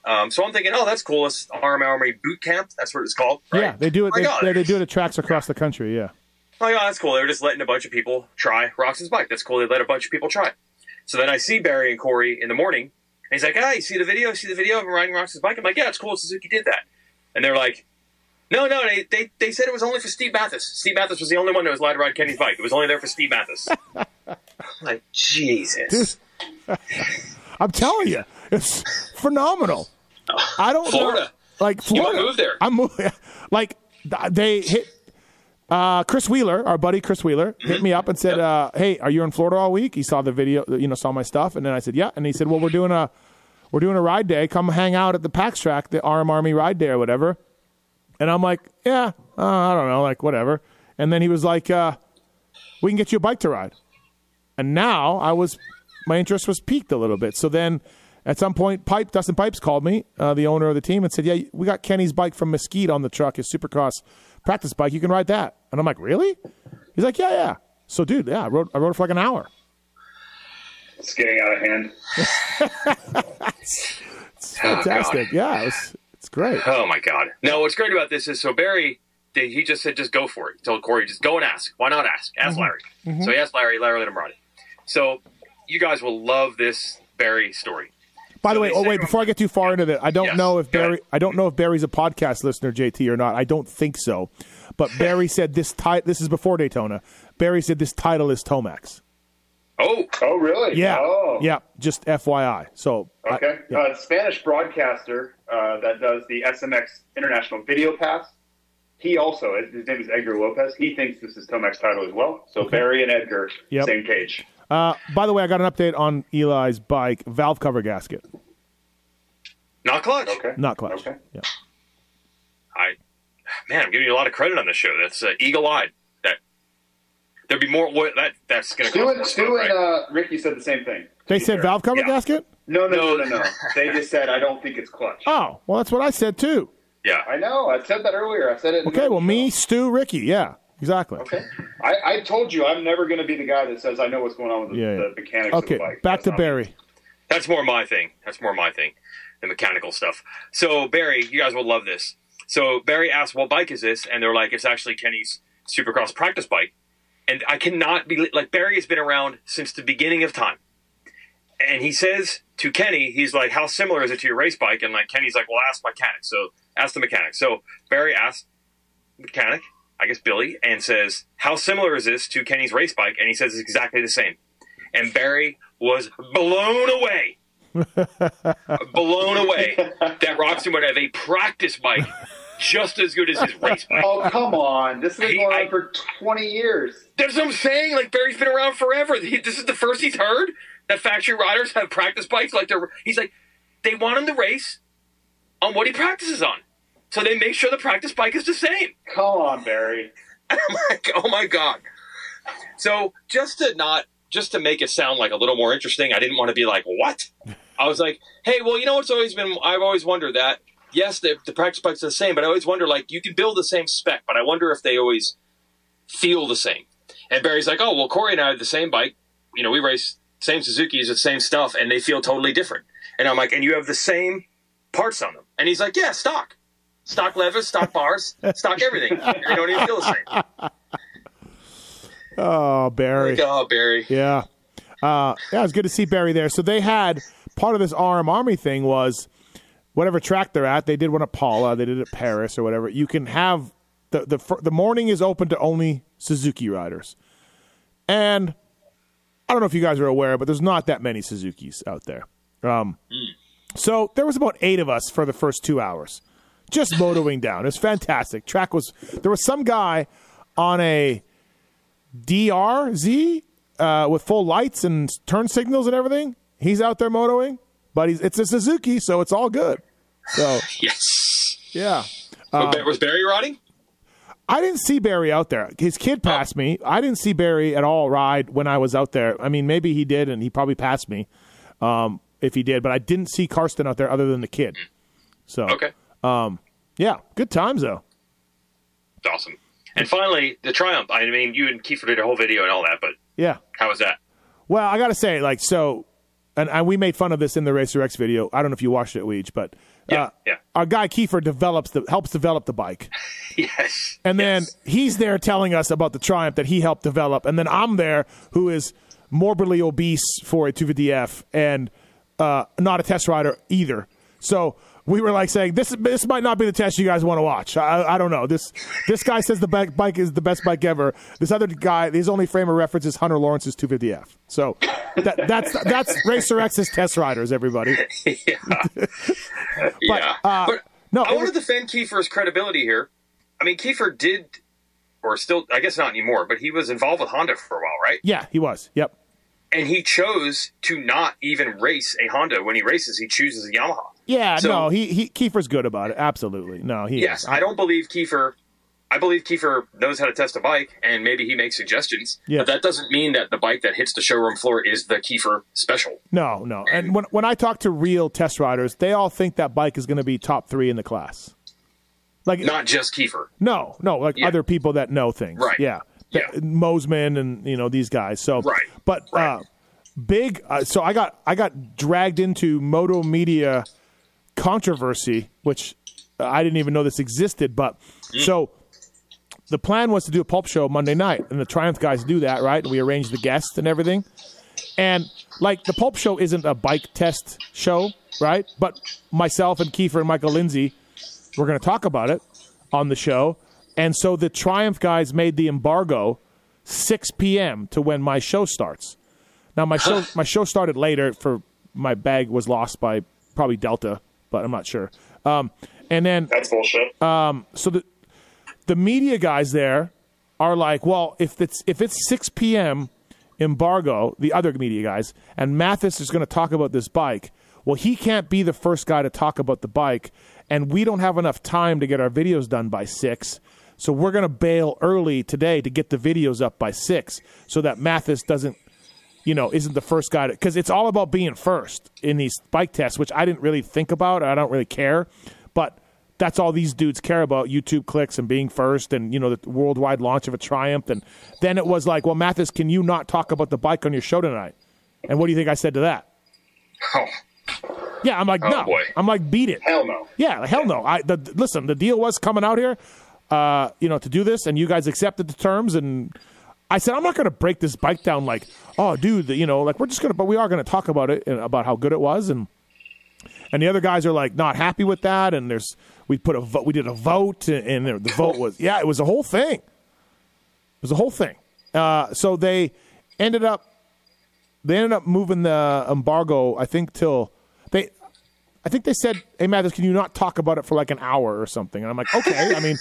Um, so I'm thinking, oh, that's cool. It's RM Army Boot Camp. That's what it's called. Right? Yeah, they do it. My They, God. they, they do it at tracks across the country. Yeah. Oh yeah, that's cool. They were just letting a bunch of people try Roczen's bike. That's cool. They let a bunch of people try. it. So then I see Barry and Corey in the morning, and he's like, "Ah, you see the video? See the video of him riding Roczen's bike?" I'm like, "Yeah, it's cool. Suzuki did that." And they're like, "No, no, they, they they said it was only for Steve Matthes. Steve Matthes was the only one that was allowed to ride Kenny's bike. It was only there for Steve Matthes." I'm *laughs* like Jesus. *laughs* I'm telling you, it's phenomenal. I don't know, Florida. like You Florida. might move there. I'm moving. *laughs* Like they hit. Uh, Chris Wheeler, our buddy Chris Wheeler, hit me up and said, uh, "Hey, are you in Florida all week?" He saw the video, you know, saw my stuff, and then I said, "Yeah." And he said, "Well, we're doing a we're doing a ride day. Come hang out at the PAX track, the RM Army ride day or whatever." And I'm like, "Yeah, uh, I don't know, like whatever." And then he was like, uh, "We can get you a bike to ride." And now I was, my interest was piqued a little bit. So then, at some point, Pipe Dustin Pipes called me, uh, the owner of the team, and said, "Yeah, we got Kenny's bike from Mesquite on the truck, his Supercross practice bike. You can ride that." And I'm like, "Really?" He's like, "Yeah, yeah." So, dude, yeah, I rode, I rode for like an hour. It's getting out of hand. *laughs* Oh, it's fantastic. yeah, it's it's great. Oh my God! No, what's great about this is so Barry, he just said, just go for it. He told Corey, just go and ask. Why not ask? Ask mm-hmm. Larry. Mm-hmm. So he asked Larry. Larry let him ride it. So you guys will love this Barry story. By the So way, they oh wait, before I get too far into that, I don't Yes, know if Barry. I don't know if Barry's a podcast listener, JT, or not. I don't think so. But *laughs* Barry said this This is before Daytona. Barry said this title is Tomac's. Oh, Oh, really? Yeah, Oh. yeah. Just FYI. So I- Okay. yeah. Uh, Spanish broadcaster uh, that does the SMX International Video Pass. He also, his name is Edgar Lopez. He thinks this is Tomac's title as well. So Barry and Edgar, Yep. same page. Uh, by the way, I got an update on Eli's bike valve cover gasket, not clutch. Okay. not clutch. Okay. Yeah. I, man, I'm giving you a lot of credit on this show. That's uh, eagle-eyed. That there'd be more. What that that's going to Stu and, Stu and uh, Ricky said the same thing. They said Sure. valve cover Yeah. gasket. No, no, no, No. no, no. they just said, I don't think it's clutch. Oh, well, that's what I said too. yeah. I know. I said that earlier. I said it. Okay, the well, me. Stu, Ricky. Yeah, exactly. Okay. I, I told you I'm never going to be the guy that says I know what's going on with the, Yeah, yeah. the mechanics of Okay, the bike. back That's to not me. Barry. That's more my thing. That's more my thing, the mechanical stuff. So Barry, you guys will love this. So Barry asked, "What bike is this?" And they're like, "It's actually Kenny's Supercross practice bike." And I cannot be like Barry has been around since the beginning of time. And he says to Kenny, he's like, "How similar is it to your race bike?" And like Kenny's like, "Well, ask the mechanic." So ask the mechanic. So Barry asks the mechanic, I guess Billy, and says, "How similar is this to Kenny's race bike?" And he says it's exactly the same. And Barry was blown away, *laughs* blown away that Roczen would have a practice bike just as good as his race bike. Oh, come on. This has been going on for 20 years. That's what I'm saying. Like Barry's been around forever. He, this is the first he's heard that factory riders have practice bikes. Like they're, he's like, they want him to race on what he practices on, so they make sure the practice bike is the same. Come on, Barry. *laughs* Oh I'm like, oh my god. So just to not, just to make it sound like a little more interesting, I didn't want to be like, what? I was like, hey, well, you know what's always been, I've always wondered that. Yes, the, the practice bikes are the same, but I always wonder, like, you can build the same spec, but I wonder if they always feel the same. And Barry's like, "Oh, well, Corey and I have the same bike. You know, we race same Suzuki's with same stuff, and they feel totally different." And I'm like, "And you have the same parts on them?" And he's like, "Yeah, stock, stock levers, stock *laughs* bars, stock everything. They don't even feel the same." *laughs* Oh, Barry. Like, oh, Barry. Yeah. Uh, yeah, it was good to see Barry there. So they had part of this RM Army thing was whatever track they're at. They did one at Paula, they did it at Paris or whatever. You can have the the the morning is open to only Suzuki riders, and I don't know if you guys are aware, but there's not that many Suzuki's out there. Um, So there was about eight of us for the first two hours, just motoring *laughs* down. It was fantastic. Track was there was some guy on a DRZ uh, with full lights and turn signals and everything. He's out there motoing, but he's it's a Suzuki, so it's all good. So *laughs* Yes. yeah, um, Ba- was Barry riding? I didn't see Barry out there. His kid oh. passed me. I didn't see Barry at all ride when I was out there. I mean, maybe he did, and he probably passed me um, if he did. But I didn't see Karsten out there other than the kid. Hmm. So Okay. Um, yeah, good times though. Awesome. And finally, the Triumph. I mean, you and Keefer did a whole video and all that, but Yeah. how was that? Well, I got to say, like, so, and, and we made fun of this in the Racer X video. I don't know if you watched it, Weege, but Yeah, uh, yeah. our guy Keefer develops the helps develop the bike, *laughs* Yes. and then Yes. he's there telling us about the Triumph that he helped develop, and then I'm there who is morbidly obese for a 250F and uh, not a test rider either. So we were like saying this this might not be the test you guys want to watch. I, I don't know. This this guy says the bike, bike is the best bike ever. This other guy, his only frame of reference is Hunter Lawrence's 250F. So that, that's that's Racer X's test riders, everybody. *laughs* yeah. yeah. uh, but no, I want to defend Keefer's credibility here. I mean, Keefer did, or still, I guess not anymore, but he was involved with Honda for a while, right? Yeah, he was. Yep. And he chose to not even race a Honda. When he races, he chooses a Yamaha. Yeah, So- no, he, he Keefer's good about it. Absolutely. No, he Yes, is. I don't believe Keefer. I believe Keefer knows how to test a bike, and maybe he makes suggestions. Yeah. But that doesn't mean that the bike that hits the showroom floor is the Keefer special. No, no. And when when I talk to real test riders, they all think that bike is going to be top three in the class. Like Not just Keefer. no, no, like Yeah. other people that know things. Right. Yeah. Yeah. Mosman and you know these guys. So Right. But Right. uh, big. Uh, so I got I got dragged into Moto Media controversy, which I didn't even know this existed. But so the plan was to do a pulp show Monday night, and the Triumph guys do that, right? And we arrange the guests and everything. And like the pulp show isn't a bike test show, right? But myself and Keefer and Michael Lindsay, we're going to talk about it on the show. And so the Triumph guys made the embargo 6 p.m. to when my show starts. Now my show *laughs* my show started later for my bag was lost by probably Delta, but I'm not sure. Um, and then That's bullshit. so the the media guys there are like, well, if it's if it's 6 p.m. embargo, the other media guys, and Matthes is going to talk about this bike. Well, he can't be the first guy to talk about the bike, and we don't have enough time to get our videos done by six. So we're going to bail early today to get the videos up by six, so that Matthes doesn't, you know, isn't the first guy because it's all about being first in these bike tests, which I didn't really think about. I don't really care, but that's all these dudes care about YouTube clicks and being first and you know the worldwide launch of a Triumph. And then it was like well Matthes can you not talk about the bike on your show tonight? And what do you think I said to that? *laughs* Oh, yeah I'm like oh, no. boy. I'm like beat it. Hell no. yeah hell no. I the, listen the deal was coming out here uh you know to do this and you guys accepted the terms and I said I'm not going to break this bike down like oh dude you know like we're just going to but we are going to talk about it and about how good it was and and the other guys are like not happy with that and there's we put a vote we did a vote and, the vote was yeah it was a whole thing. It was a whole thing. Uh, so they ended up they ended up moving the embargo i think till they i think they said hey Matthes, can you not talk about it for like an hour or something? And i'm like okay i mean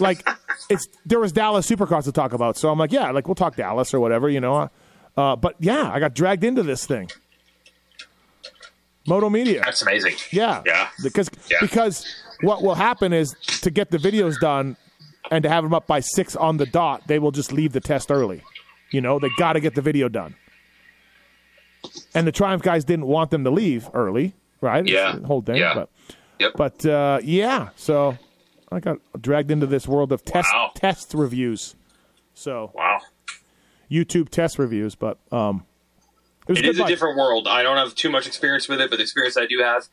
like it's there was dallas supercross to talk about so i'm like yeah like we'll talk dallas or whatever you know uh, but yeah i got dragged into this thing moto media that's amazing. yeah. Yeah. Because Yeah. because what will happen is to get the videos done and to have them up by six on the dot, they will just leave the test early. You know, they got to get the video done. And the Triumph guys didn't want them to leave early, right? Yeah. the whole thing. Yeah. But Yep. but uh, yeah, so I got dragged into this world of test Wow. test reviews. So wow. YouTube test reviews, but um, it was It good a different world. I don't have too much experience with it, but the experience I do have,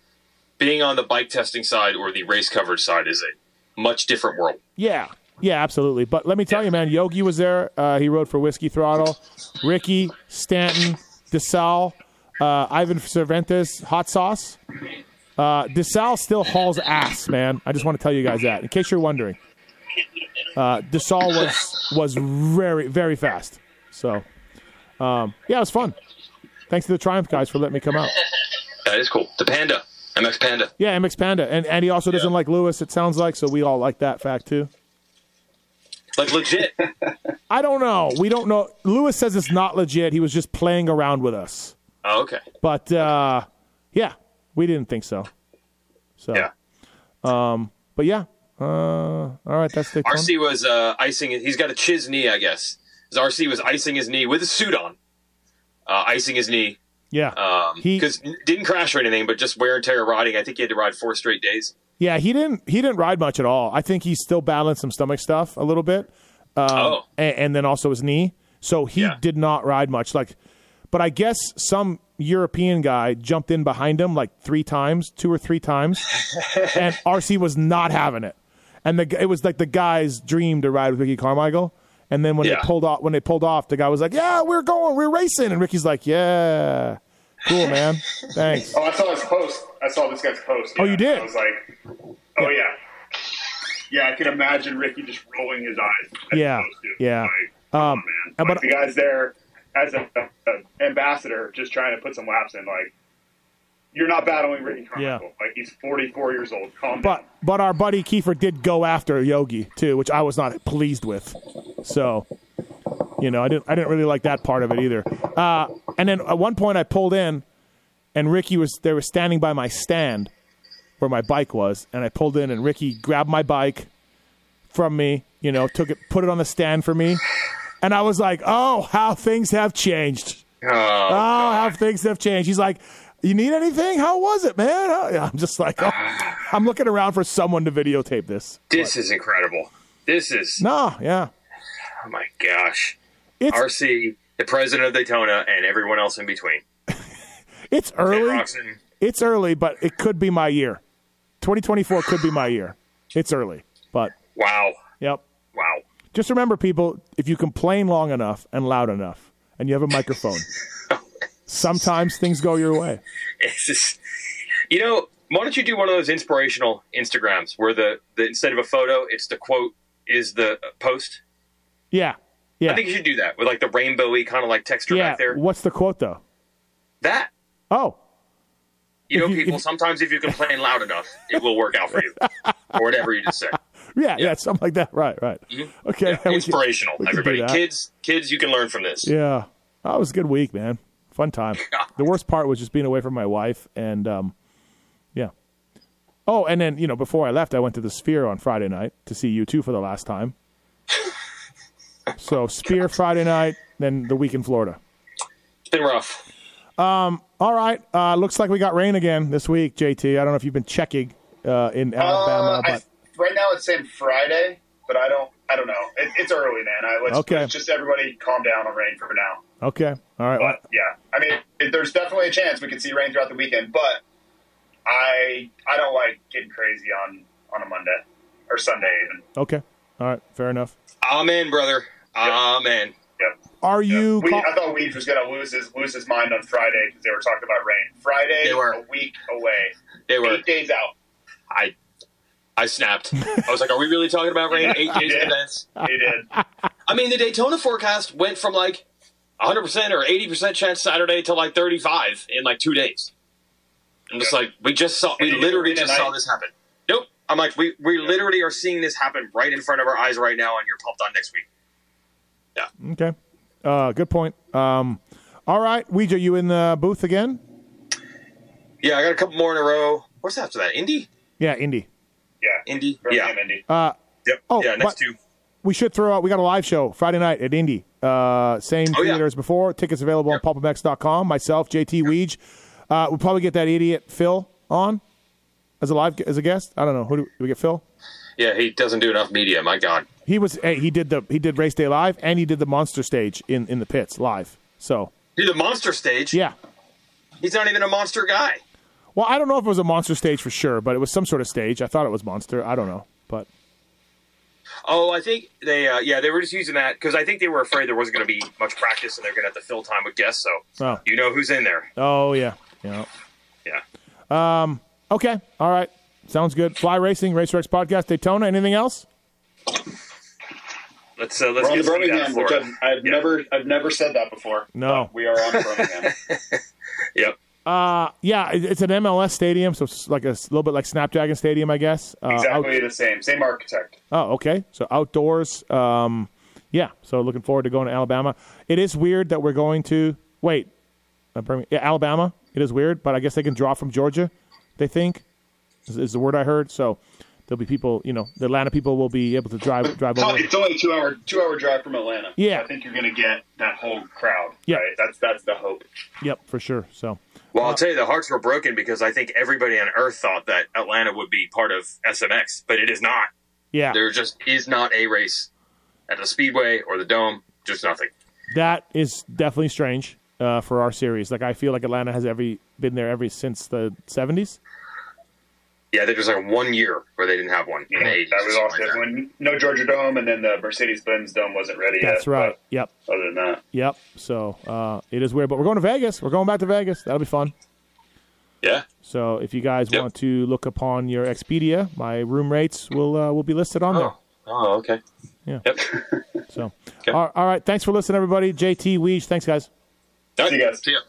being on the bike testing side or the race coverage side, is a much different world. Yeah, yeah, absolutely. But let me tell you, man, Yogi was there. Uh, he rode for Whiskey Throttle. Ricky, Stanton, DeSalle, uh, Ivan Cervantes, Hot Sauce. Uh, DeSalle still hauls ass, man. I just want to tell you guys that, in case you're wondering. Uh, DeSalle was was very very fast. So, um, yeah, it was fun. Thanks to the Triumph guys for letting me come out. That is cool. The Panda, MX Panda. Yeah, MX Panda, and and he also doesn't Yeah. like Lewis. It sounds like so. We all like that fact too. Like legit. *laughs* I don't know. We don't know. Lewis says it's not legit. He was just playing around with us. oh, okay. But uh, yeah, we didn't think so. So, Yeah. Um, but yeah. Uh, all right, that's the RC was uh, icing. He's got a chiz knee, I guess. His RC was icing his knee with a suit on, uh, icing his knee Yeah, he because didn't crash or anything, but just wear and tear riding. I think he had to ride four straight days. yeah he didn't he didn't ride much at all. I think he's still battling some stomach stuff a little bit. oh, and, and then also his knee. So he Yeah. did not ride much. Like, but I guess some European guy jumped in behind him like three times, two or three times, *laughs* and RC was not having it. And the it was like the guy's dream to ride with Ricky Carmichael. And then when Yeah. they pulled off, when they pulled off, the guy was like, "Yeah, we're going, we're racing," and Ricky's like, "Yeah, cool, man, *laughs* thanks." Oh, I saw his post. I saw this guy's post. Oh, you did? I was like, oh yeah, yeah. I can imagine Ricky just rolling his eyes. Yeah, yeah. Like, Um, man. Like, but- the guy's there as an ambassador, just trying to put some laps in. Like, you're not battling Ricky Carmichael. Like, he's 44 years old. Calm But down. but our buddy Keefer did go after Yogi too, which I was not pleased with. So, you know, I didn't I didn't really like that part of it either. Uh, and then at one point I pulled in, and Ricky was they were standing by my stand where my bike was, and I pulled in, and Ricky grabbed my bike from me, you know, took it, put it on the stand for me, and I was like, oh, how things have changed. oh, Oh, how things have changed. He's like, you need anything? How was it, man? How- I'm just like, oh, *sighs* I'm looking around for someone to videotape this. this is incredible. This is No, yeah. oh my gosh. It's RC, the president of Daytona, and everyone else in between. *laughs* it's early. It's early, but it could be my year. 2024 could be my year. It's early, but wow, yep. wow. Just remember, people, if you complain long enough and loud enough, and you have a microphone, *laughs* sometimes things go your way. It's just, you know, why don't you do one of those inspirational Instagrams where the, the instead of a photo, it's the quote is the post. Yeah, yeah, I think you should do that with like the rainbowy kind of like texture yeah. back there. What's the quote though? That Oh, you know, you- people if- sometimes if you complain loud enough, it will work out for you, *laughs* or whatever you just said. *laughs* yeah, yeah, something like that. Right, right. Okay, Mm-hmm. Yeah, *laughs* we can- inspirational, can everybody. Kids, kids, you can learn from this. Yeah, that was a good week, man. Fun time. *laughs* The worst part was just being away from my wife, and um, yeah. Oh, and then you know, before I left, I went to the Sphere on Friday night to see U2 for the last time. so Sphere Friday night, then the week in Florida. It's been rough. Um, All right, uh, looks like we got rain again this week, JT. I don't know if you've been checking uh, in Alabama, Uh, but right now it's saying Friday, but I don't. I don't know. It, it's early, man. I, let's, Okay. let's just everybody calm down on rain for now. okay, all right. But yeah, I mean, it, there's definitely a chance we could see rain throughout the weekend. But I I don't like getting crazy on on a Monday or Sunday even. Okay, all right, fair enough. Amen, brother. Amen. Yep. Are you? We, call- I thought Weeds was going to lose his lose his mind on Friday because they were talking about rain. Friday, They were. a week away, They were. eight days out. I, I snapped. I was like, "Are we really talking about rain? Eight days in advance?" They did. I mean, the Daytona forecast went from like 100 percent or 80 percent chance Saturday to like 35 in like two days. I'm just like, we just saw, we And literally tonight- just saw this happen. Nope. I'm like, we we literally are seeing this happen right in front of our eyes right now, and you're pumped on next week. Yeah. Okay. Uh, good point. Um, all right, Weege, you in the booth again? Yeah, I got a couple more in a row. What's after that? Indy? Yeah, Indy. Yeah, Indy? Birmingham, Yeah. Indy. Uh, Yep. Oh, yeah, next but- two. we should throw out. We got a live show Friday night at Indy. Uh, same Oh, yeah. theater as before. Tickets available Yep. on pulpmx.com. Myself, JT Weege. Uh, we'll probably get that idiot Phil on as a live as a guest. I don't know. Who do, do we get? Phil? Yeah, he doesn't do enough media. My God. He was hey, he did the he did race day live and he did the monster stage in in the pits live. So Dude, the monster stage. yeah. He's not even a monster guy. Well, I don't know if it was a monster stage for sure, but it was some sort of stage. I thought it was monster. I don't know, but Oh, I think they, uh, yeah, they were just using that because I think they were afraid there wasn't going to be much practice and they're going to have to fill time with guests. So Oh. you know who's in there. oh yeah, yeah. Yeah. Um. Okay, all right, sounds good. Fly Racing Racer X Podcast Daytona. Anything else? Let's uh, let's We're on get to Steve out of Birmingham, which I've, I've Yeah. never I've never said that before. No. we are on Birmingham. *laughs* Yep. Yeah, it's an MLS stadium, so it's like a little bit like Snapdragon Stadium, I guess. Uh, out- exactly the same, same architect. Oh, okay. So outdoors. Um, yeah. So looking forward to going to Alabama. It is weird that we're going to wait. uh, Yeah, Alabama. It is weird, but I guess they can draw from Georgia. They think is, is the word I heard. So there'll be people. You know, the Atlanta people will be able to drive drive It's over. only- It's only a two hour two hour drive from Atlanta. Yeah. I think you're going to get that whole crowd. Yeah. right? that's that's the hope. Yep, for sure. So Well, I'll tell you, the hearts were broken because I think everybody on Earth thought that Atlanta would be part of SMX, but it is not. yeah, There just is not a race at the Speedway or the Dome. Just nothing. that is definitely strange uh, for our series. Like I feel like Atlanta has every been there ever since the seventies. Yeah, there was like one year where they didn't have one in the 80s. That was or like that. when no Georgia Dome, and then the Mercedes Benz Dome wasn't ready yet. That's right. Yep. Other than that, Yep. So uh, it is weird, but we're going to Vegas. We're going back to Vegas. That'll be fun. Yeah. So if you guys Yep. want to look upon your Expedia, my room rates will uh, will be listed on there. Oh, oh okay. Yeah. Yep. So *laughs* Okay. all, all right. Thanks for listening, everybody. JT Weege. Thanks, guys. All right. See you guys. See ya.